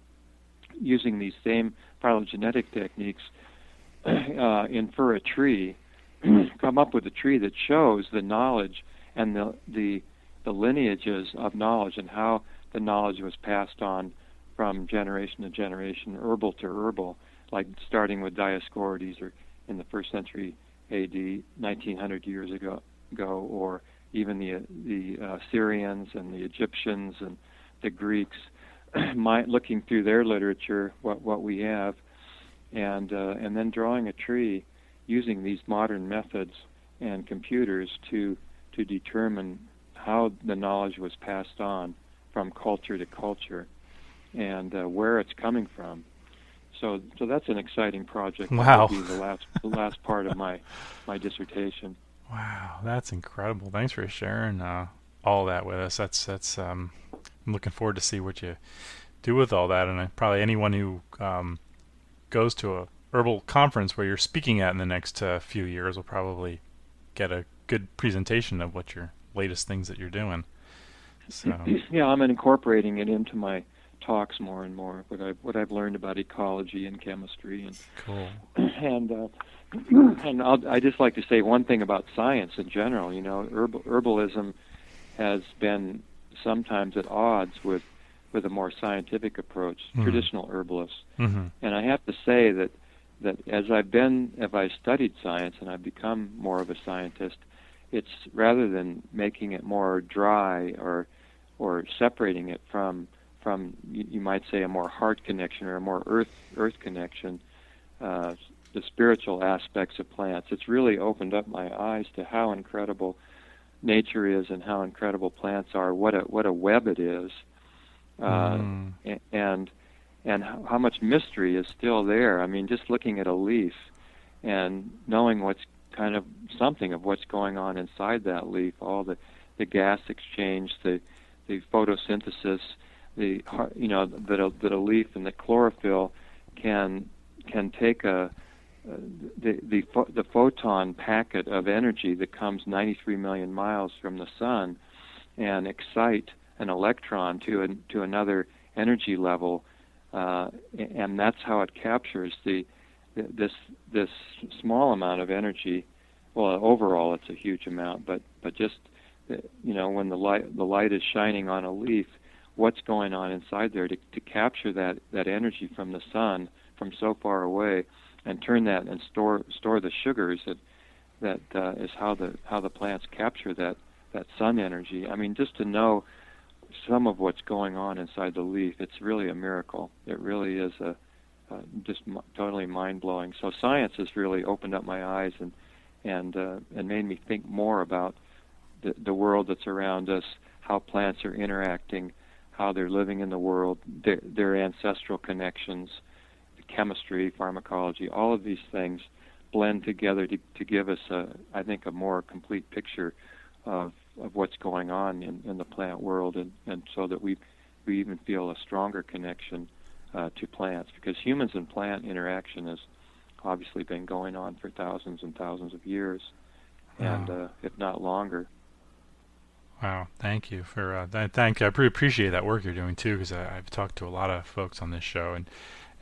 B: using these same phylogenetic techniques, uh, infer a tree, come up with a tree that shows the knowledge and the, the the lineages of knowledge and how the knowledge was passed on from generation to generation, herbal to herbal, like starting with Dioscorides or in the first century AD, 1900 years ago, ago or even the the uh, Syrians and the Egyptians and the Greeks my, looking through their literature, what what we have, and uh, and then drawing a tree using these modern methods and computers to to determine how the knowledge was passed on from culture to culture and uh, where it's coming from. So so that's an exciting project.
A: Wow.
B: Be the last the last part of my my dissertation.
A: Wow, that's incredible. Thanks for sharing uh, all that with us. That's that's um, I'm looking forward to see what you do with all that, and probably anyone who um, goes to a herbal conference where you're speaking at in the next uh, few years will probably get a good presentation of what your latest things that you're doing. So
B: yeah, I'm incorporating it into my talks more and more. What I've what I've learned about ecology and chemistry and
A: cool.
B: and uh, and I'll, I just like to say one thing about science in general. You know, herbal, herbalism has been sometimes at odds with with a more scientific approach, mm-hmm. traditional herbalists. Mm-hmm. And I have to say that that as I've been, as I studied science and I've become more of a scientist, it's rather than making it more dry or or separating it from from you, you might say a more heart connection or a more earth earth connection, uh, the spiritual aspects of plants. It's really opened up my eyes to how incredible nature is and how incredible plants are. What a what a web it is, uh, mm. and and how much mystery is still there. I mean, just looking at a leaf and knowing what's kind of something of what's going on inside that leaf, all the the gas exchange, the the photosynthesis, the you know that a, that a leaf and the chlorophyll can can take a the the the photon packet of energy that comes 93 million miles from the sun and excite an electron to a, to another energy level uh, and that's how it captures the this this small amount of energy. Well, overall, it's a huge amount, but but just you know when the light the light is shining on a leaf, what's going on inside there to, to capture that that energy from the sun from so far away, and turn that and store store the sugars that that uh, is how the how the plants capture that that sun energy. I mean, just to know some of what's going on inside the leaf. It's really a miracle. It really is a uh, just m- totally mind blowing. So science has really opened up my eyes and and uh, and made me think more about the, the world that's around us, how plants are interacting, how they're living in the world, their, their ancestral connections, the chemistry, pharmacology, all of these things blend together to, to give us a, I think, a more complete picture of of what's going on in, in the plant world, and, and so that we we even feel a stronger connection uh, to plants because humans and plant interaction has obviously been going on for thousands and thousands of years, wow. and uh, if not longer.
A: Wow, thank you for uh, th- thank. I pretty appreciate that work you're doing too because I've talked to a lot of folks on this show and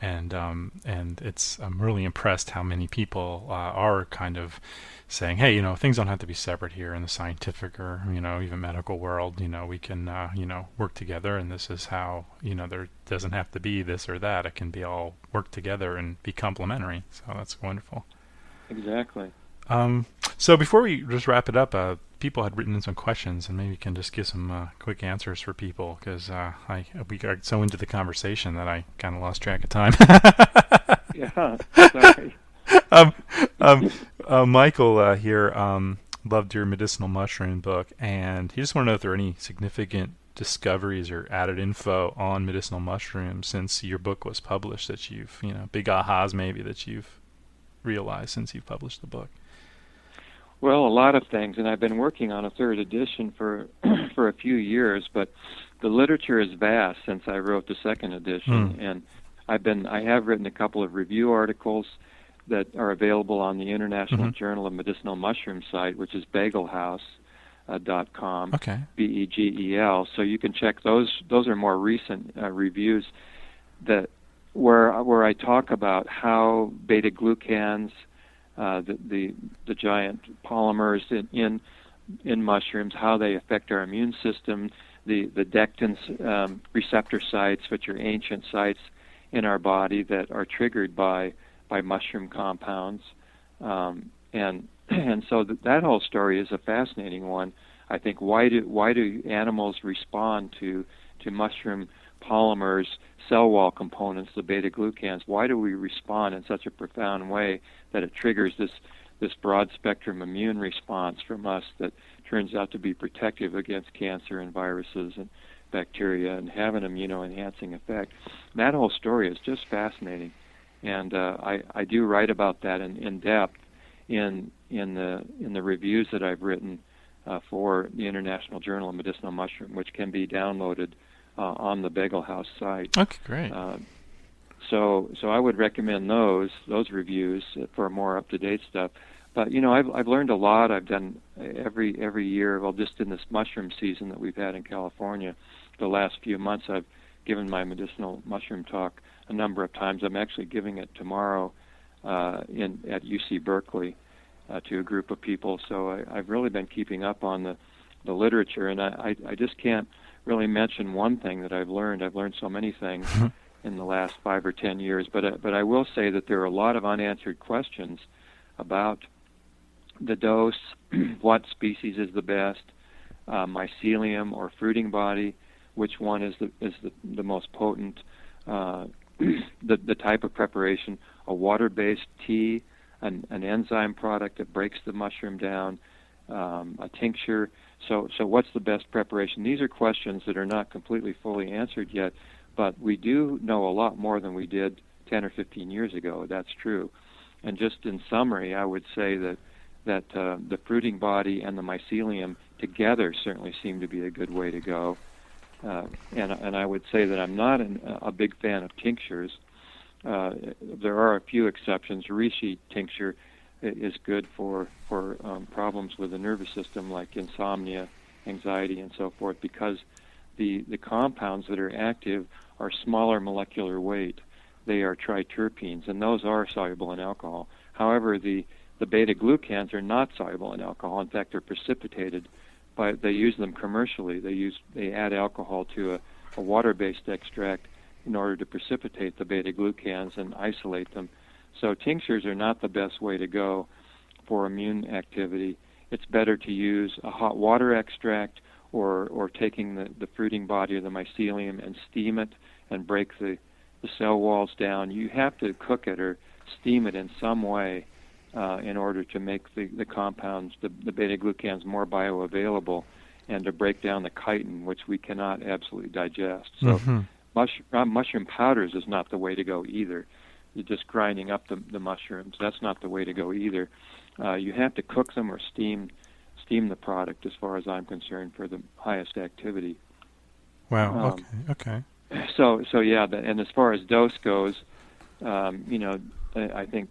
A: and um, and it's I'm really impressed how many people uh, are kind of saying, hey, you know, things don't have to be separate here in the scientific or you know even medical world. You know, we can uh, you know work together, and this is how you know there doesn't have to be this or that. It can be all work together and be complementary. So that's wonderful.
B: Exactly.
A: Um, so before we just wrap it up, uh, people had written in some questions, and maybe we can just give some uh, quick answers for people because uh, I we got so into the conversation that I kind of lost track of time.
B: yeah, sorry.
A: um, um, uh, Michael uh, here um, loved your medicinal mushroom book, and he just wanted to know if there are any significant discoveries or added info on medicinal mushrooms since your book was published that you've, you know, big ahas maybe that you've realized since you've published the book.
B: Well, a lot of things, and I've been working on a third edition for for a few years, but the literature is vast since I wrote the second edition, mm. and I've been I have written a couple of review articles that are available on the International mm-hmm. Journal of Medicinal Mushroom site, which is begelhouse.com. Uh, dot com,
A: okay.
B: B E G E L. So you can check those. Those are more recent uh, reviews that where where I talk about how beta glucans, uh, the, the the giant polymers in, in in mushrooms, how they affect our immune system, the the dectins um, receptor sites, which are ancient sites in our body that are triggered by by mushroom compounds, um, and and so th- that whole story is a fascinating one. I think why do why do animals respond to to mushroom polymers, cell wall components, the beta glucans? Why do we respond in such a profound way that it triggers this this broad spectrum immune response from us that turns out to be protective against cancer and viruses and bacteria and have an immunoenhancing effect? And that whole story is just fascinating and uh, I, I do write about that in, in depth in in the in the reviews that I've written uh, for the International Journal of Medicinal Mushroom, which can be downloaded uh, on the Begel House site.
A: Okay, great. Uh,
B: so so I would recommend those those reviews for more up to date stuff. But you know I've I've learned a lot. I've done every every year. Well, just in this mushroom season that we've had in California, the last few months I've given my medicinal mushroom talk a number of times. I'm actually giving it tomorrow uh, in at UC Berkeley uh, to a group of people. So I, I've really been keeping up on the the literature, and I, I, I just can't really mention one thing that I've learned. I've learned so many things in the last five or ten years, but uh, but I will say that there are a lot of unanswered questions about the dose, what species is the best, uh, mycelium or fruiting body, which one is the is the, the most potent, uh, the the type of preparation, a water-based tea, an, an enzyme product that breaks the mushroom down, um, a tincture. So so what's the best preparation? These are questions that are not completely fully answered yet, but we do know a lot more than we did 10 or 15 years ago. That's true. And just in summary, I would say that that uh, the fruiting body and the mycelium together certainly seem to be a good way to go. Uh, and and I would say that I'm not an, a big fan of tinctures. Uh, there are a few exceptions. Reishi tincture is good for for um, problems with the nervous system like insomnia, anxiety, and so forth because the the compounds that are active are smaller molecular weight. They are triterpenes, and those are soluble in alcohol. However, the the beta glucans are not soluble in alcohol. In fact, they're precipitated, but they use them commercially. They use they add alcohol to a, a water-based extract in order to precipitate the beta glucans and isolate them. So tinctures are not the best way to go for immune activity. It's better to use a hot water extract or or taking the, the fruiting body of the mycelium and steam it and break the, the cell walls down. You have to cook it or steam it in some way uh, in order to make the, the compounds, the, the beta glucans, more bioavailable and to break down the chitin, which we cannot absolutely digest. So, mm-hmm. mush, uh, mushroom powders is not the way to go either. You're just grinding up the, the mushrooms. That's not the way to go either. Uh, you have to cook them or steam steam the product, as far as I'm concerned, for the highest activity.
A: Wow. Um, okay. Okay.
B: So so yeah, and as far as dose goes, um, you know, I, I think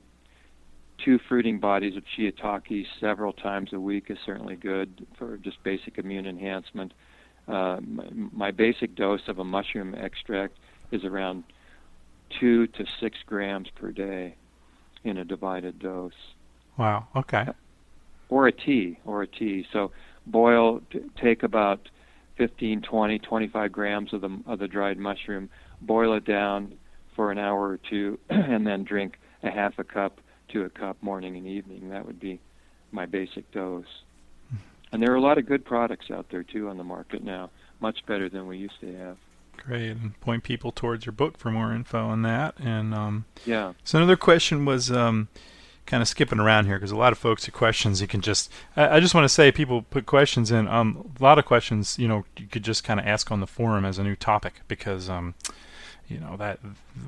B: two fruiting bodies of shiitake several times a week is certainly good for just basic immune enhancement. Uh, my, my, basic dose of a mushroom extract is around two to six grams per day in a divided dose.
A: Wow. Okay.
B: Or a tea, or a tea. So boil, t- take about 15, 20, 25 grams of the of the dried mushroom, boil it down for an hour or two, and then drink a half a cup to a cup morning and evening. That would be my basic dose. Mm-hmm. And there are a lot of good products out there too on the market now, much better than we used to have.
A: Great, and point people towards your book for more info on that. And um,
B: yeah.
A: So another question was um, kind of skipping around here because a lot of folks have questions. You can just I, I just want to say people put questions in. Um, a lot of questions, you know, you could just kind of ask on the forum as a new topic because um, you know that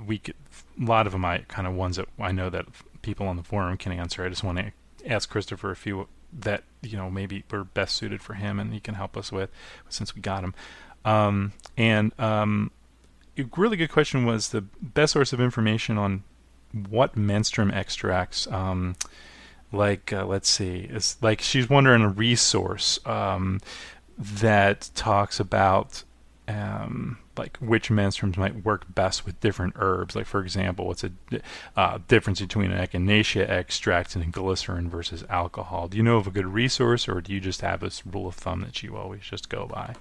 A: we could, a lot of them I kind of ones that I know that people on the forum can answer. I just want to ask Christopher a few that you know maybe were best suited for him, and he can help us with since we got him. Um, and um, a really good question was the best source of information on what menstruum extracts. Um, like uh, let's see, it's like she's wondering a resource um, that talks about um, like which menstruums might work best with different herbs. Like for example, what's a uh, difference between an echinacea extract and glycerin versus alcohol? Do you know of a good resource, or do you just have this rule of thumb that you always just go by?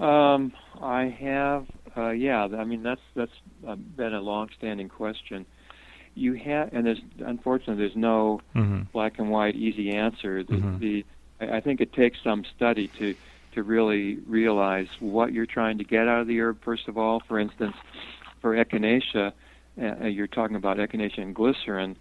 B: Um, I have, uh, yeah. I mean, that's that's uh, been a long-standing question. You have, and there's unfortunately there's no mm-hmm. black and white easy answer. The, mm-hmm. the I think it takes some study to to really realize what you're trying to get out of the herb, first of all. For instance, for echinacea, uh, you're talking about echinacea and glycerin.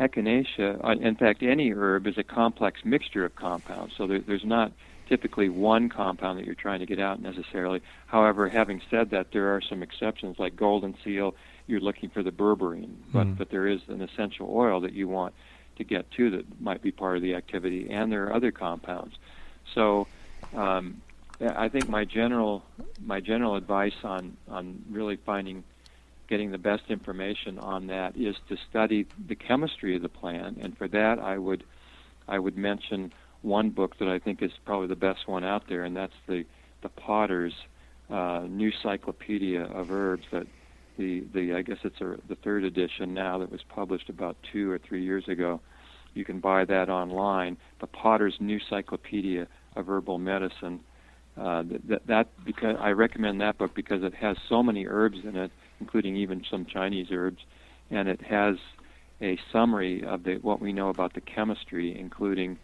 B: Echinacea, uh, in fact, any herb is a complex mixture of compounds, so there, there's not typically one compound that you're trying to get out necessarily. However, having said that, there are some exceptions like golden seal. You're looking for the berberine, but mm. but there is an essential oil that you want to get to that might be part of the activity, and there are other compounds. So um, I think my general my general advice on on really finding getting the best information on that is to study the chemistry of the plant, and for that I would I would mention one book that I think is probably the best one out there, and that's the the Potter's uh, new cyclopedia of herbs that the the I guess it's a, the third edition now that was published about two or three years ago. You can buy that online. The Potter's New Cyclopedia of Herbal Medicine. Uh, that, that because I recommend that book because it has so many herbs in it, including even some Chinese herbs, and it has a summary of the, what we know about the chemistry, including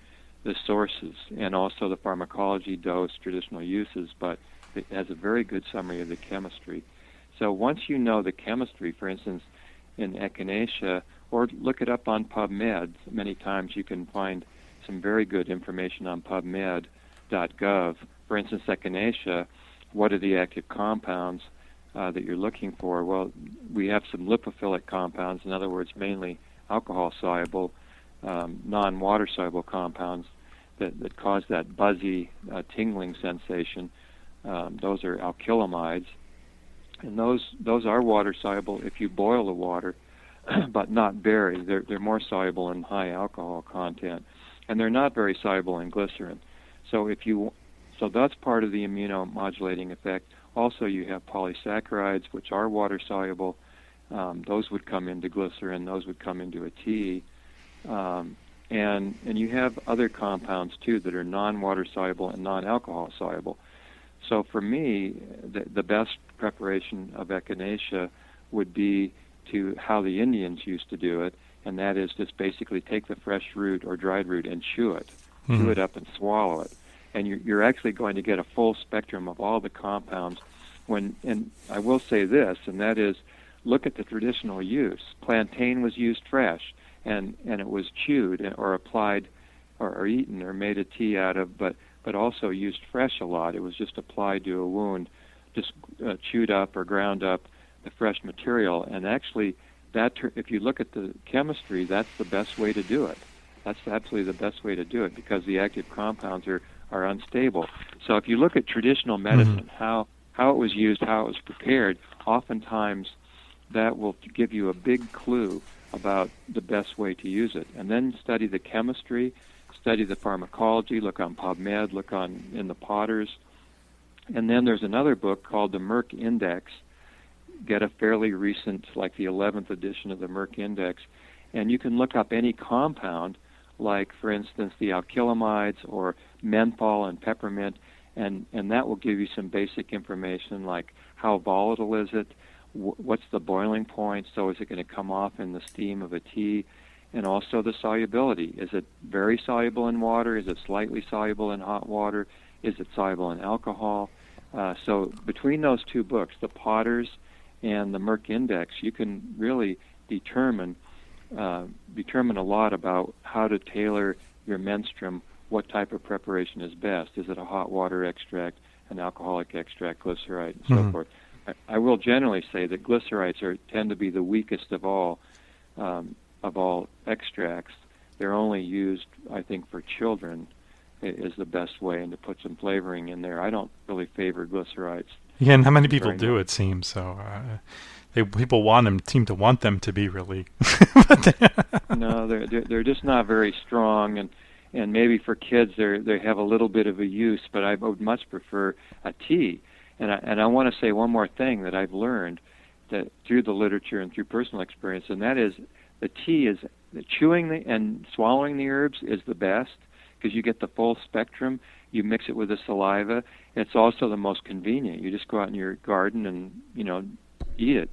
B: the sources and also the pharmacology, dose, traditional uses. But it has a very good summary of the chemistry. So once you know the chemistry, for instance, in echinacea, or look it up on PubMed. Many times you can find some very good information on PubMed.gov. For instance, echinacea, what are the active compounds uh, that you're looking for? Well, we have some lipophilic compounds, in other words, mainly alcohol soluble, um, non water soluble compounds that, that cause that buzzy, uh, tingling sensation. Um, those are alkylamides, and those those are water soluble if you boil the water, but not very. They're they're more soluble in high alcohol content, and they're not very soluble in glycerin. So if you so that's part of the immunomodulating effect. Also, you have polysaccharides, which are water soluble. Um, those would come into glycerin. Those would come into a tea. Um, and and you have other compounds too that are non-water soluble and non-alcohol soluble. So for me, the, the best preparation of echinacea would be to how the Indians used to do it, and that is just basically take the fresh root or dried root and chew it, mm-hmm. chew it up and swallow it, and you're, you're actually going to get a full spectrum of all the compounds. When and I will say this, and that is, look at the traditional use. Plantain was used fresh, and and it was chewed or applied, or, or eaten or made a tea out of, but but also used fresh a lot. It was just applied to a wound, just uh, chewed up or ground up the fresh material. And actually, that if you look at the chemistry, that's the best way to do it. That's absolutely the best way to do it because the active compounds are are unstable. So if you look at traditional mm-hmm. medicine, mm-hmm. how how it was used, how it was prepared, oftentimes that will give you a big clue about the best way to use it. And then study the chemistry study the pharmacology, look on PubMed, look on in the Potters. And then there's another book called the Merck Index. Get a fairly recent, like the 11th edition of the Merck Index, and you can look up any compound, like for instance the alkylamides or menthol and peppermint, and and that will give you some basic information like how volatile is it, what's the boiling point, so is it going to come off in the steam of a tea, and also the solubility. Is it very soluble in water? Is it slightly soluble in hot water? Is it soluble in alcohol? Uh, so between those two books, the Potters and the Merck Index, you can really determine uh, determine a lot about how to tailor your menstruum. What type of preparation is best? Is it a hot water extract, an alcoholic extract, glycerite, and so mm-hmm. forth? I, will generally say that glycerites are tend to be the weakest of all um, of all extracts. They're only used, I think, for children is the best way, and to put some flavoring in there. I don't really favor glycerites.
A: Yeah, and how many people do? Much. It seems so. Uh, they people want them seem to want them to be really.
B: no, they're, they're they're just not very strong, and and maybe for kids they they have a little bit of a use, but I would much prefer a tea. And I and I want to say one more thing that I've learned that through the literature and through personal experience, and that is the tea is chewing the, and swallowing the herbs is the best because you get the full spectrum. You mix it with the saliva. It's also the most convenient. You just go out in your garden and you know eat it.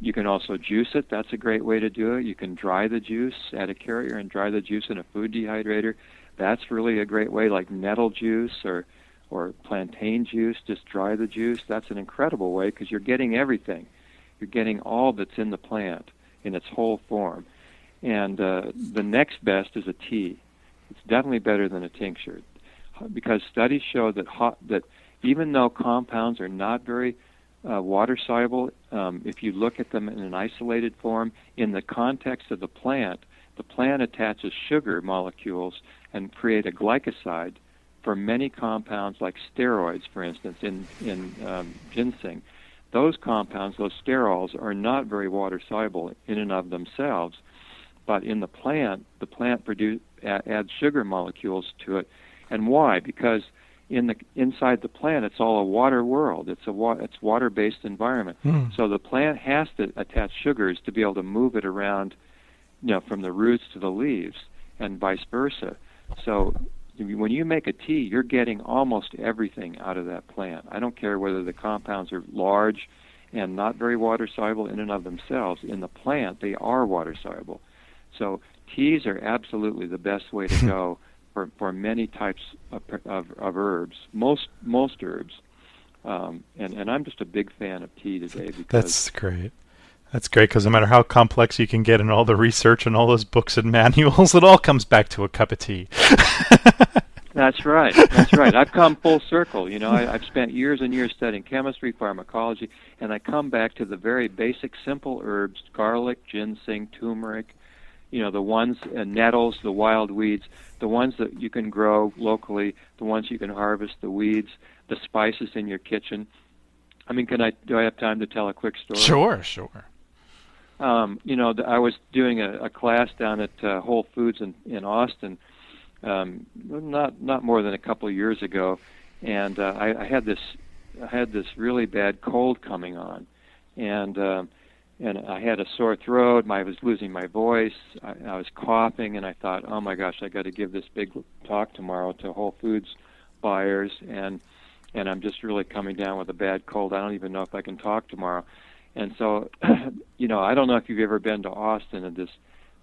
B: You can also juice it. That's a great way to do it. You can dry the juice, add a carrier, and dry the juice in a food dehydrator. That's really a great way, like nettle juice or or plantain juice. Just dry the juice. That's an incredible way because you're getting everything. You're getting all that's in the plant in its whole form. And uh, the next best is a tea. It's definitely better than a tincture because studies show that hot, that even though compounds are not very uh, water soluble, um, if you look at them in an isolated form, in the context of the plant, the plant attaches sugar molecules and create a glycoside for many compounds like steroids, for instance, in, in um, ginseng those compounds, those sterols, are not very water soluble in and of themselves, but in the plant, the plant produce, adds sugar molecules to it. And why? Because in the inside the plant, it's all a water world. It's a wa- it's water-based environment.
A: Mm.
B: So the plant has to attach sugars to be able to move it around, you know, from the roots to the leaves, and vice versa. So when you make a tea, you're getting almost everything out of that plant. I don't care whether the compounds are large and not very water soluble in and of themselves. In the plant, they are water soluble. So teas are absolutely the best way to go for, for many types of, of, of herbs, most most herbs. Um, and, and I'm just a big fan of tea today because
A: That's great. That's great because no matter how complex you can get in all the research and all those books and manuals, it all comes back to a cup of tea.
B: That's right. That's right. I've come full circle. You know, I, I've spent years and years studying chemistry, pharmacology, and I come back to the very basic, simple herbs: garlic, ginseng, turmeric. You know, the ones uh, nettles, the wild weeds, the ones that you can grow locally, the ones you can harvest, the weeds, the spices in your kitchen. I mean, can I? Do I have time to tell a quick story?
A: Sure, sure.
B: Um, you know, I was doing a, a class down at uh, Whole Foods in in Austin um, not not more than a couple of years ago, and uh, I, I had this I had this really bad cold coming on, and uh, and I had a sore throat. I was losing my voice. I, I was coughing, and I thought, oh my gosh, I got to give this big talk tomorrow to Whole Foods buyers, and and I'm just really coming down with a bad cold. I don't even know if I can talk tomorrow. And so, you know, I don't know if you've ever been to Austin and this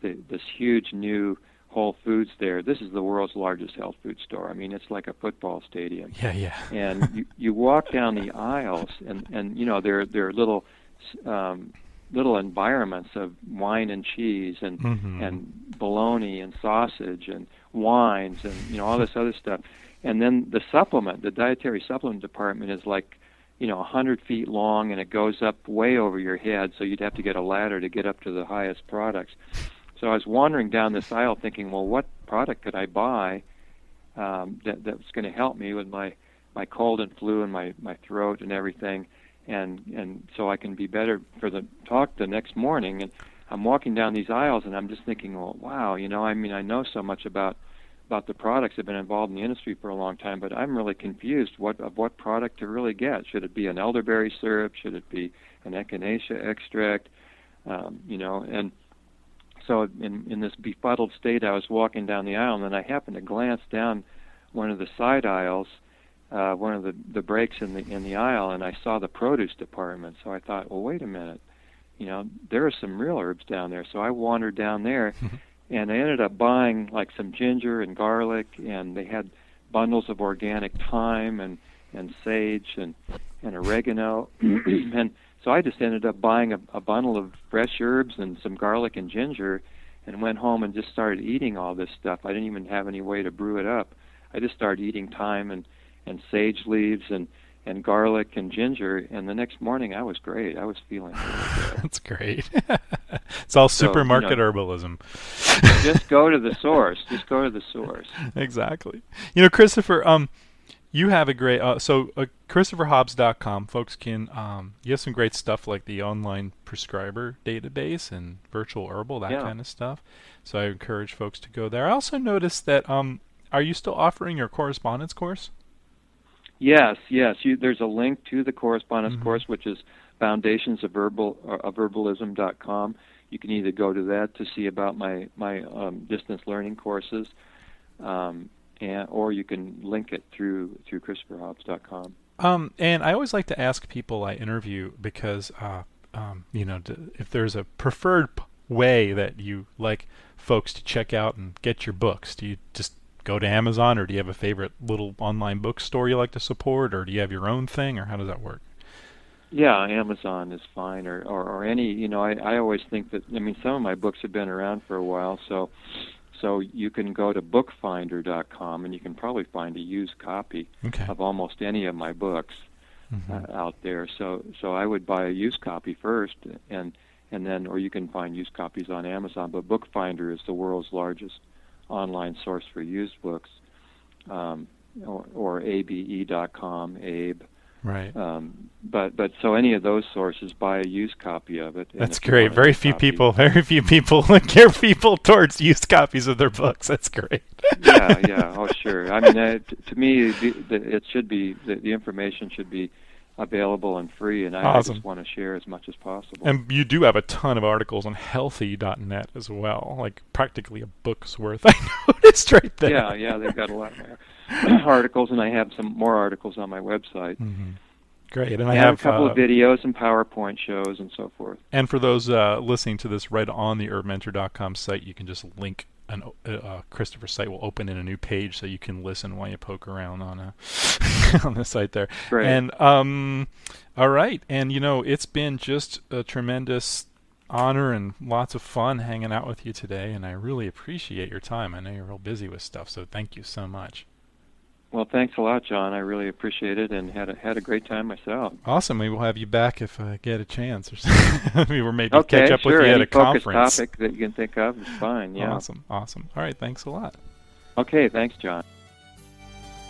B: the, this huge new Whole Foods there. This is the world's largest health food store. I mean, it's like a football stadium.
A: Yeah, yeah.
B: and you, you walk down the aisles, and and you know there there are little um, little environments of wine and cheese and
A: Mhm.
B: and bologna and sausage and wines and you know all this other stuff. And then the supplement, the dietary supplement department is like you know a hundred feet long and it goes up way over your head, so you'd have to get a ladder to get up to the highest products. So I was wandering down this aisle thinking, well, what product could I buy um, that that was going to help me with my my cold and flu and my my throat and everything, and and so I can be better for the talk the next morning. And I'm walking down these aisles and I'm just thinking, well, wow, you know, I mean, I know so much about about the products. I've been involved in the industry for a long time, but I'm really confused what of what product to really get. Should it be an elderberry syrup? Should it be an echinacea extract? Um, you know, and so in in this befuddled state, I was walking down the aisle, and then I happened to glance down one of the side aisles, uh, one of the the breaks in the in the aisle, and I saw the produce department. So I thought, well, wait a minute, you know, there are some real herbs down there. So I wandered down there, and I ended up buying like some ginger and garlic, and they had bundles of organic thyme and and sage and and oregano, and so I just ended up buying a, a bundle of fresh herbs and some garlic and ginger, and went home and just started eating all this stuff. I didn't even have any way to brew it up. I just started eating thyme and and sage leaves and and garlic and ginger, and the next morning I was great. I was feeling really.
A: That's great. it's all
B: So, you
A: supermarket
B: know-
A: herbalism.
B: just go to the source. Just go to the source.
A: exactly. You know, Christopher, um, you have a great uh, so uh, ChristopherHobbs.com. Folks can um, you have some great stuff like the online prescriber database and virtual herbal that
B: Yeah.
A: kind of stuff. So I encourage folks to go there. I also noticed that um, are you still offering your correspondence course?
B: Yes, yes. You, there's a link to the correspondence
A: Mhm.
B: course, which is foundations of herbal uh, of herbalism.com. You can either go to that to see about my my um, distance learning courses, um, and or you can link it through through ChristopherHobbs.com.
A: Um, and I always like to ask people I interview because, uh, um, you know, d- if there's a preferred p- way that you like folks to check out and get your books, do you just go to Amazon, or do you have a favorite little online bookstore you like to support, or do you have your own thing, or how does that work?
B: Yeah, Amazon is fine, or, or or any. You know, I I always think that. I mean, some of my books have been around for a while, so so you can go to bookfinder.com and you can probably find a used copy
A: Okay.
B: of almost any of my books.
A: Mhm.
B: uh, out there. So so I would buy a used copy first, and and then or you can find used copies on Amazon. But Bookfinder is the world's largest online source for used books, um, or, or abe.com, Abe.
A: Right.
B: Um, but but so any of those sources buy a used copy of it.
A: That's great. Very few copy, people, very few people care people towards used copies of their books. That's great.
B: yeah, yeah. Oh, sure. I mean, uh, t- to me, the, the, it should be the, the information should be available and free, and I, awesome. I just want to share as much as possible.
A: And you do have a ton of articles on healthy.net as well, like practically a book's worth. I noticed right there.
B: Yeah, yeah, they've got a lot of articles, and I have some more articles on my website.
A: Mm-hmm. Great, and
B: I,
A: have,
B: a couple
A: uh,
B: of videos and PowerPoint shows and so forth.
A: And for those uh, listening to this right on the herbmentor.com site, you can just link an uh, uh, Christopher's site will open in a new page so you can listen while you poke around on a on the site there.
B: Great.
A: And um, all right, and you know it's been just a tremendous honor and lots of fun hanging out with you today, and I really appreciate your time. I know you're real busy with stuff, so thank you so much.
B: Well, thanks a lot, John. I really appreciate it and had a, had a great time myself.
A: Awesome. Maybe we'll have you back if I get a chance, or something. were maybe
B: okay,
A: catch up
B: sure.
A: with you
B: Any
A: at a conference.
B: topic that you can think of is fine. Yeah.
A: Awesome. Awesome. All right. Thanks a lot.
B: Okay. Thanks, John.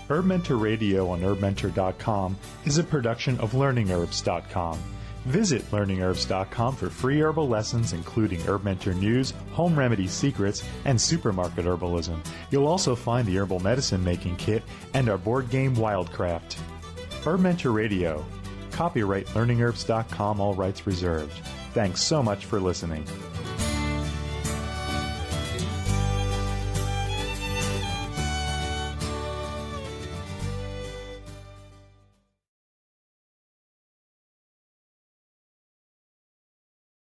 C: Herb Mentor Radio on herbmentor.com is a production of learningherbs.com. Visit learningherbs.com for free herbal lessons, including Herb Mentor news, home remedy secrets, and supermarket herbalism. You'll also find the herbal medicine making kit and our board game Wildcraft. Herb Mentor Radio. Copyright learningherbs.com, all rights reserved. Thanks so much for listening.